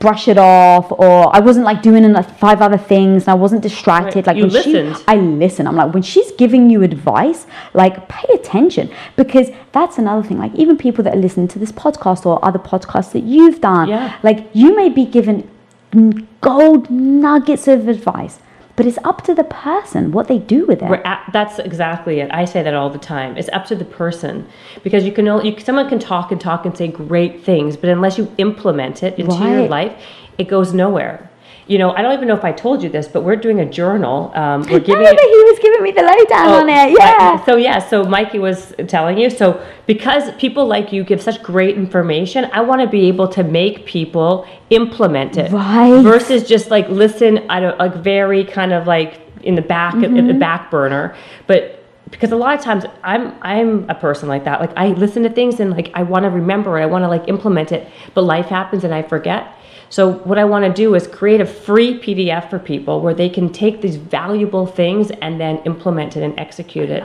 brush it off or I wasn't like doing like five other things and I wasn't distracted Right. like You when listened. she I listen I'm like when she's giving you advice like pay attention because that's another thing like even people that are listening to this podcast or other podcasts that you've done Yeah. like you may be given gold nuggets of advice but it's up to the person what they do with it at, that's exactly it. I say that all the time. It's up to the person because you can only, you, someone can talk and talk and say great things, but unless you implement it into your life, it goes nowhere. You know, I don't even know if I told you this, but we're doing a journal. Um, we're I giving remember it. he was giving me the lowdown Oh, on it right. yeah So yeah, so Mikey was telling you. So because people like you give such great information, I want to be able to make people implement it Right. versus just like listen. I don't like very kind of like in the back in Mm-hmm. the back burner, but because a lot of times I'm I'm a person like that. Like I listen to things and like I want to remember it. I want to like implement it, but life happens and I forget. So what I want to do is create a free PDF for people where they can take these valuable things and then implement it and execute it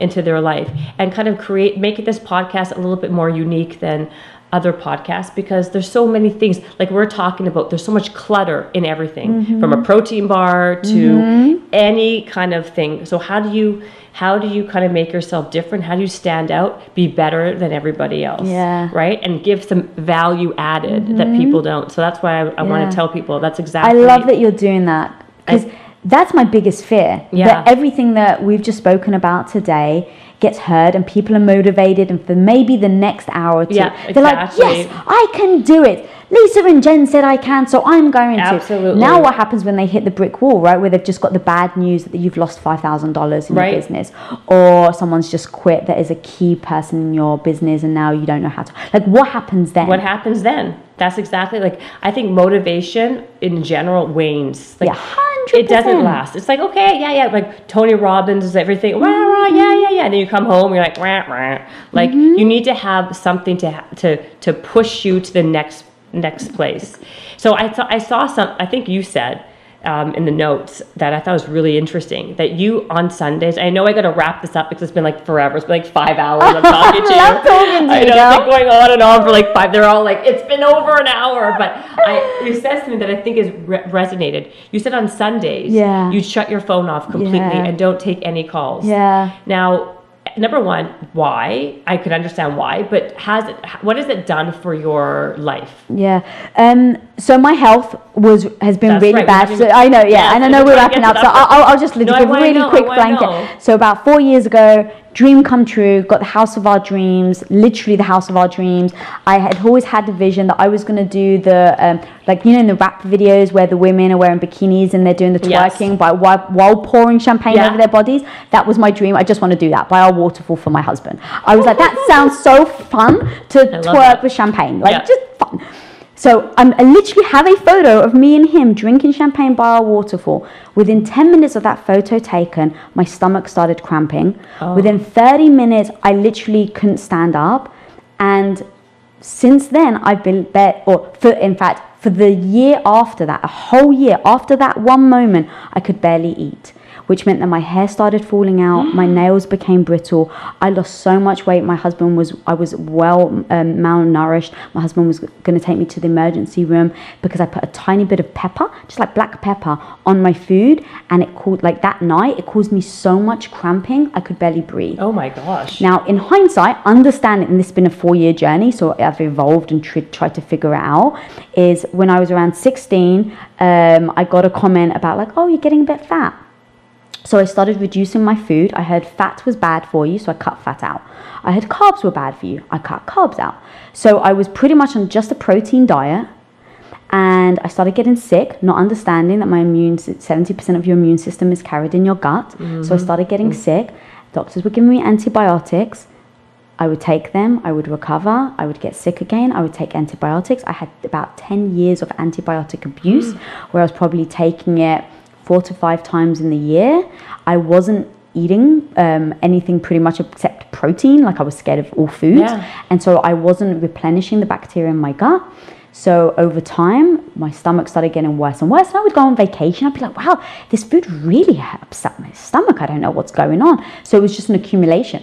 into their life and kind of create make this podcast a little bit more unique than other podcasts because there's so many things like we're talking about there's so much clutter in everything from a protein bar to any kind of thing. So how do you how do you kind of make yourself different how do you stand out be better than everybody else Yeah. right and give some value added that mm-hmm. people don't so that's why i, I want to tell people that's exactly. I love that you're doing that because that's my biggest fear. Yeah. That everything that we've just spoken about today gets heard and people are motivated and for maybe the next hour or two Yeah, they're like yes i can do it. Lisa and jen said i can so i'm going to. Absolutely. now what happens when they hit the brick wall right where they've just got the bad news that you've lost $5000 in Right. your business or someone's just quit that is a key person in your business and now you don't know how to like what happens then? What happens then that's exactly like i think motivation in general wanes like Yeah, it doesn't last it's like okay yeah yeah like tony robbins is everything rah, rah, yeah yeah yeah and then you come home you're like rah, rah. like Mm-hmm. you need to have something to to to push you to the next next place so i saw i saw some i think you said um, in the notes that I thought was really interesting that you on Sundays. I know I got to wrap this up because it's been like forever. It's been like five hours. I'm *laughs* talking to you. love talking to I know it's been going on and on for like five. They're all like, it's been over an hour. But I, you said something that I think is re- resonated. You said on Sundays, Yeah. you shut your phone off completely Yeah. and don't take any calls. yeah Now, number one, why? I could understand why, but has it? What has it done for your life? Yeah. Um. So my health was has been That's really right, bad. So I know. Yeah. Yes, and I know we're wrapping up. So. I'll, I'll just give No, I a really know, quick blanket. know. So about four years ago, dream come true. Got the house of our dreams. Literally the house of our dreams. I had always had the vision that I was going to do the um, like you know in the rap videos where the women are wearing bikinis and they're doing the Yes. twerking by while, while pouring champagne Yeah. over their bodies. That was my dream. I just want to do that by our waterfall for my husband. I was like, that sounds so fun to twerk that. with champagne. Like Yeah. just fun. So um, I literally have a photo of me and him drinking champagne by our waterfall. Within 10 minutes of that photo taken, my stomach started cramping. Oh. Within 30 minutes, I literally couldn't stand up. And since then, I've been, be- or for, in fact, for the year after that, a whole year after that one moment, I could barely eat. Which meant that my hair started falling out, my nails became brittle. I lost so much weight. My husband was, I was well um, malnourished. My husband was going to take me to the emergency room because I put a tiny bit of pepper, just like black pepper, on my food, and it caused like that night. It caused me so much cramping, I could barely breathe. Oh my gosh. Now, in hindsight, understanding, and this has been a four year journey, so I've evolved and tr- tried to figure it out, is when I was around 16, um, I got a comment about, like, oh, you're getting a bit fat. So I started reducing my food. I heard fat was bad for you, so I cut fat out. I heard carbs were bad for you, I cut carbs out. So I was pretty much on just a protein diet and I started getting sick, not understanding that my immune seventy percent of your immune system is carried in your gut. So I mm-hmm. started getting mm-hmm. sick. Doctors were giving me antibiotics. I would take them, I would recover, I would get sick again, I would take antibiotics. I had about 10 years of antibiotic abuse mm. where I was probably taking it four to five times in the year. I wasn't eating um, anything pretty much except protein, like I was scared of all foods. Yeah. And so I wasn't replenishing the bacteria in my gut. So over time, my stomach started getting worse and worse. And I would go on vacation. I'd be like, wow, this food really upset my stomach. I don't know what's going on. So it was just an accumulation.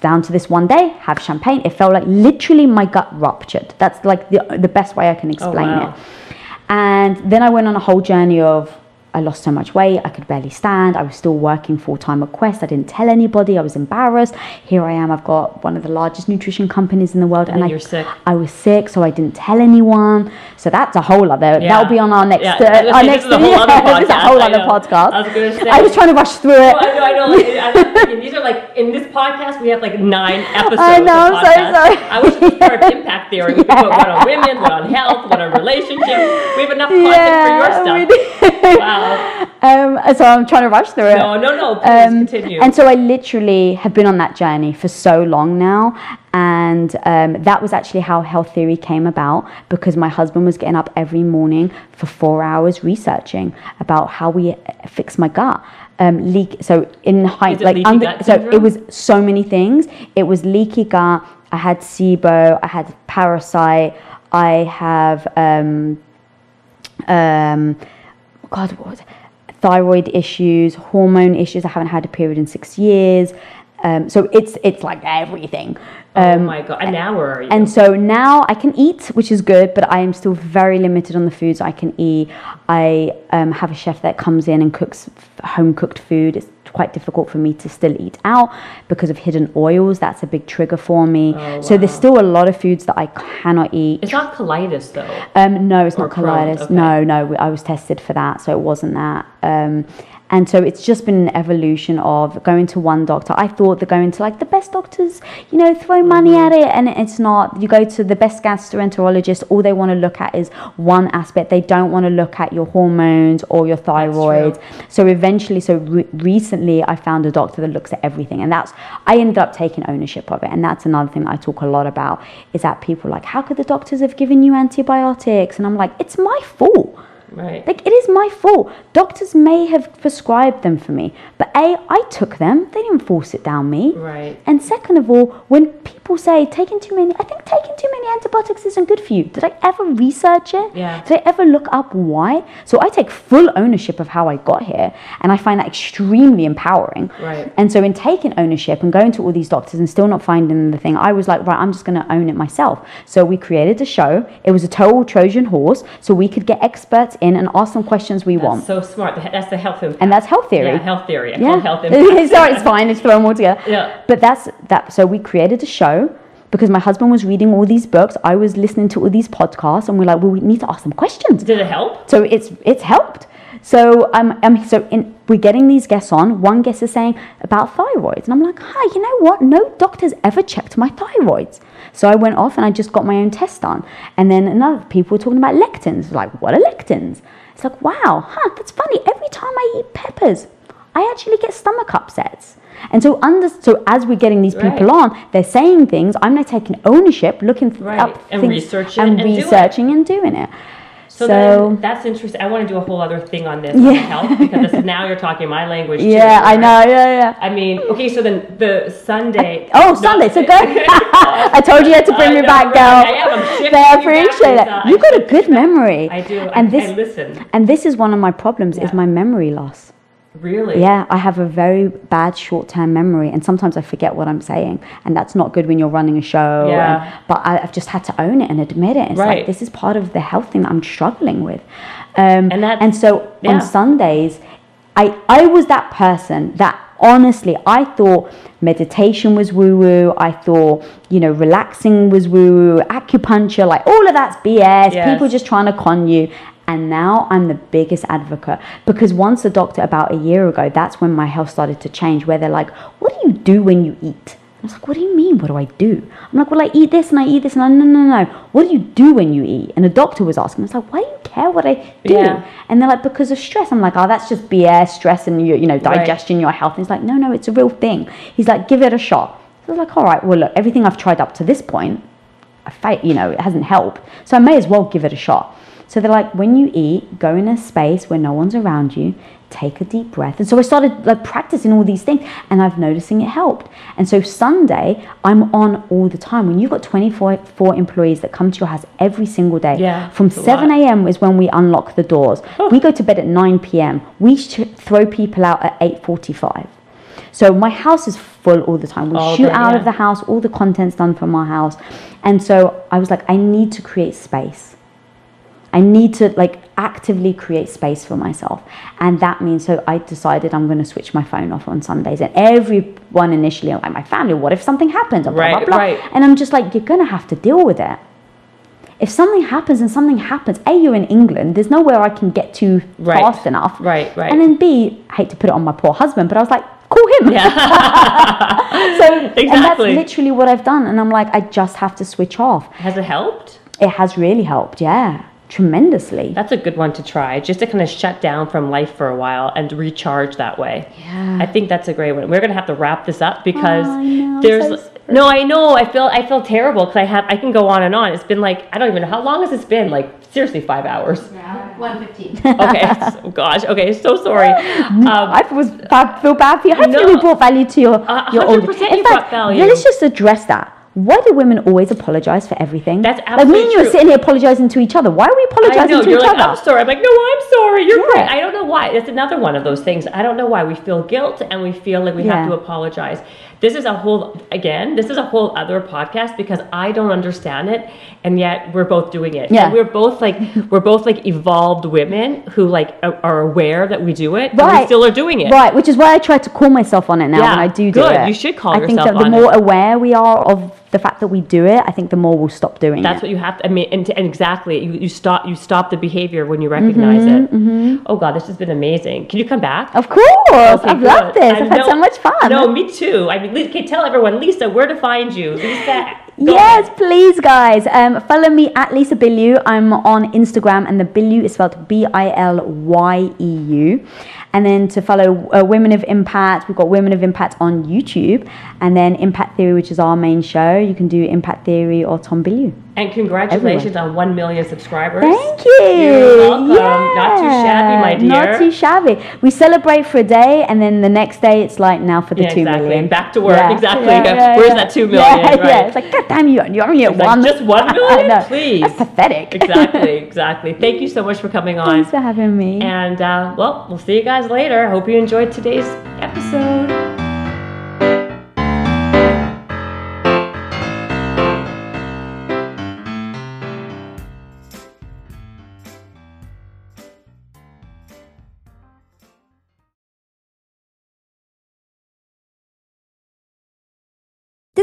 Down to this one day, have champagne. It felt like literally my gut ruptured. That's like the, the best way I can explain wow. it. And then I went on a whole journey of I lost so much weight, I could barely stand. I was still working full time at Quest. I didn't tell anybody. I was embarrassed. Here I am. I've got one of the largest nutrition companies in the world, And then I, you're sick. I was sick, so I didn't tell anyone. So that's a whole other. Yeah. That'll be on our next. Yeah, uh, *laughs* I was our next. is a whole *laughs* other is a podcast, whole I other know. podcast. I was say- I was trying to rush through it. Oh, I know, I know. Like, I was thinking, these are like in this podcast. We have like nine *laughs* episodes. I know, of I'm so sorry. I wish part of impact theory. We could put one on women, one on health, one on relationships. We have enough content for your stuff. we. Wow. Um, so I'm trying to rush through it. No, no, no. Please Um, continue. And so I literally have been on that journey for so long now. And um, that was actually how health theory came about because my husband was getting up every morning for four hours researching about how we fix my gut. Um, leak. So in height, like under, so it was so many things. It was leaky gut. I had SIBO. I had parasite. I have um, um, God, what thyroid issues, hormone issues. I haven't had a period in six years. Um, so it's it's like everything. oh my god. And now where are you? And so now I can eat, which is good, but I am still very limited on the foods I can eat. I um, have a chef that comes in and cooks home cooked food. It's quite difficult for me to still eat out because of hidden oils. That's a big trigger for me. Oh, So there's still a lot of foods that I cannot eat. it's not colitis though. Um, no, it's not Or Crohn's, colitis. okay. No, no, I was tested for that, so it wasn't that. Um, And so it's just been an evolution of going to one doctor. I thought they're going to like the best doctors, you know, throw money Mm-hmm. at it. And it's not. You go to the best gastroenterologist, all they want to look at is one aspect. They don't want to look at your hormones or your thyroid. So eventually, so re- recently, I found a doctor that looks at everything. And that's, I ended up taking ownership of it. And that's another thing I talk a lot about is that people are like, how could the doctors have given you antibiotics? And I'm like, it's my fault. Right. Like it is my fault. Doctors may have prescribed them for me, but A, I took them. They didn't force it down me. Right. And second of all, when people say taking too many, I think taking too many antibiotics isn't good for you. Did I ever research it? Yeah. Did I ever look up why? So I take full ownership of how I got here, and I find that extremely empowering. Right. And so in taking ownership and going to all these doctors and still not finding the thing, I was like, right, I'm just going to own it myself. So we created a show. It was a total Trojan horse, so we could get experts in and ask them questions we want. So smart. That's the health impact. And that's health theory. Yeah, health theory. I Yeah. health *laughs* impact. Sorry, it's fine. Just throw them all together. Yeah. But that's that. So we created a show because my husband was reading all these books. I was listening to all these podcasts, and we're like, well, we need to ask them questions. Did it help? So it's it's helped. So um, um so in, we're getting these guests on. One guest is saying about thyroids, and I'm like, hi, you know what? No doctor's ever checked my thyroids. So I went off and I just got my own test done. And then another people were talking about lectins. Like, what are lectins? It's like, wow, huh? That's funny. Every time I eat peppers, I actually get stomach upsets. And so, under, so as we're getting these people Right. on, they're saying things. I'm now taking ownership, looking Right, up and things, researching and and doing researching and doing it. So, So, then that's interesting. I want to do a whole other thing on this Yeah. health because this *laughs* is now you're talking my language. too, yeah, I know, yeah, yeah. I mean, okay, so then the Sunday. Oh, No, Sunday, so go. *laughs* I told you you had to bring I me know, back, right? girl. I am. I'm *laughs* shifting They you appreciate it. I You got a good memory. I do. And I, this, I listen. and this is one of my problems is my memory loss. Really? Yeah, I have a very bad short-term memory, and sometimes I forget what I'm saying, and that's not good when you're running a show. and- Yeah. but I, I've just had to own it and admit it. It's Right. like this is part of the health thing that I'm struggling with. Um, And that's- and so yeah. on Sundays, I I was that person that honestly I thought meditation was woo woo. I thought you know relaxing was woo woo. Acupuncture, like all of that's BS. Yes. People just trying to con you. And now I'm the biggest advocate because once a doctor about a year ago, that's when my health started to change. Where they're like, "What do you do when you eat?" I was like, "What do you mean? What do I do?" I'm like, "Well, I eat this and I eat this and I no no no. No. What do you do when you eat?" And the doctor was asking. I was like, "Why do you care what I do?" Yeah. And they're like, "Because of stress." I'm like, "Oh, that's just BS. Stress and your you know Right. digestion, your health." And he's like, "No no, it's a real thing." He's like, "Give it a shot." So I was like, "All right. Well, look, everything I've tried up to this point, I fight, you know, it hasn't helped. So I may as well give it a shot. So they're like, when you eat, go in a space where no one's around you, take a deep breath. And so I started like practicing all these things and I've noticing it helped. And so Sunday, I'm on all the time. When you've got 24 four employees that come to your house every single day, Yeah, from 7 a.m. is when we unlock the doors. We go to bed at 9 p.m. We sh- throw people out at 8.45. So my house is full all the time. We All shoot day, out yeah. of the house, all the content's done from our house. And so I was like, I need to create space. I need to like actively create space for myself. And that means so I decided I'm going to switch my phone off on Sundays. And everyone initially, like my family, what if something happens? Blah, Right, blah, blah. right. And I'm just like, you're going to have to deal with it. If something happens and something happens, A, you're in England, there's nowhere I can get to Right. fast enough. Right, right. And then B, I hate to put it on my poor husband, but I was like, call him. Yeah. *laughs* *laughs* so, exactly. and that's literally what I've done. And I'm like, I just have to switch off. Has it helped? It has really helped, yeah, tremendously. That's a good one to try, just to kind of shut down from life for a while and recharge that way. Yeah. I think that's a great one. We're gonna have to wrap this up because Oh, I there's so no. I know. I feel I feel terrible because I have I can go on and on. It's been like I don't even know how long has this been. Like seriously, five hours. Yeah. One fifteen. *laughs* Okay. oh gosh. Okay. So sorry. *gasps* Um, I was I feel bad for you. Hopefully, No. we brought value to your A your hundred audience. In you fact, brought value. let's just address that. Why do women always apologize for everything? That's absolutely like me and you are sitting here apologizing to each other. Why are we I apologizing know to you're each like other? I'm sorry. I'm like no, I'm sorry. You're Yeah. right. I don't know why. It's another one of those things. I don't know why we feel guilt and we feel like we have to apologize. This is a whole again. This is a whole other podcast because I don't understand it, and yet we're both doing it. Yeah. And we're both like we're both like evolved women who like are are aware that we do it, and we Right. still are doing it. Right, which is why I try to call myself on it now Yeah, when I do do good. it. You should call I think yourself that the on more aware we are of the fact that we do it, I think the more we'll stop doing That's it. what you have to. I mean, and, and exactly, you, you stop you stop the behavior when you recognize Mm-hmm, it. Oh God, this has been amazing. Can you come back? Of course, Okay, I've loved this. I I've had so much fun. No, me too. I mean, Lisa, okay, tell everyone, Lisa, where to find you, Lisa. Go Yes, ahead. please, guys. Um, follow me at Lisa Bilyeu. I'm on Instagram, and the Bilyeu is spelled B I L Y E U. And then to follow uh, Women of Impact, we've got Women of Impact on YouTube, and then Impact Theory, which is our main show. You can do Impact Theory or Tom Bilyeu. And congratulations on one million subscribers. Thank you. You're welcome. Not too shabby, my dear. Not too shabby. We celebrate for a day, and then the next day it's like now for the Yeah, two million. exactly. Back to work. Exactly. Where's that two million, Yeah, right? yeah. It's like, God damn you, you're only at like, one. just one *laughs* million? know. Please. That's pathetic. exactly. *laughs* Exactly. Thank you so much for coming on. Thanks for having me. And uh, well, we'll see you guys later. Hope you enjoyed today's episode.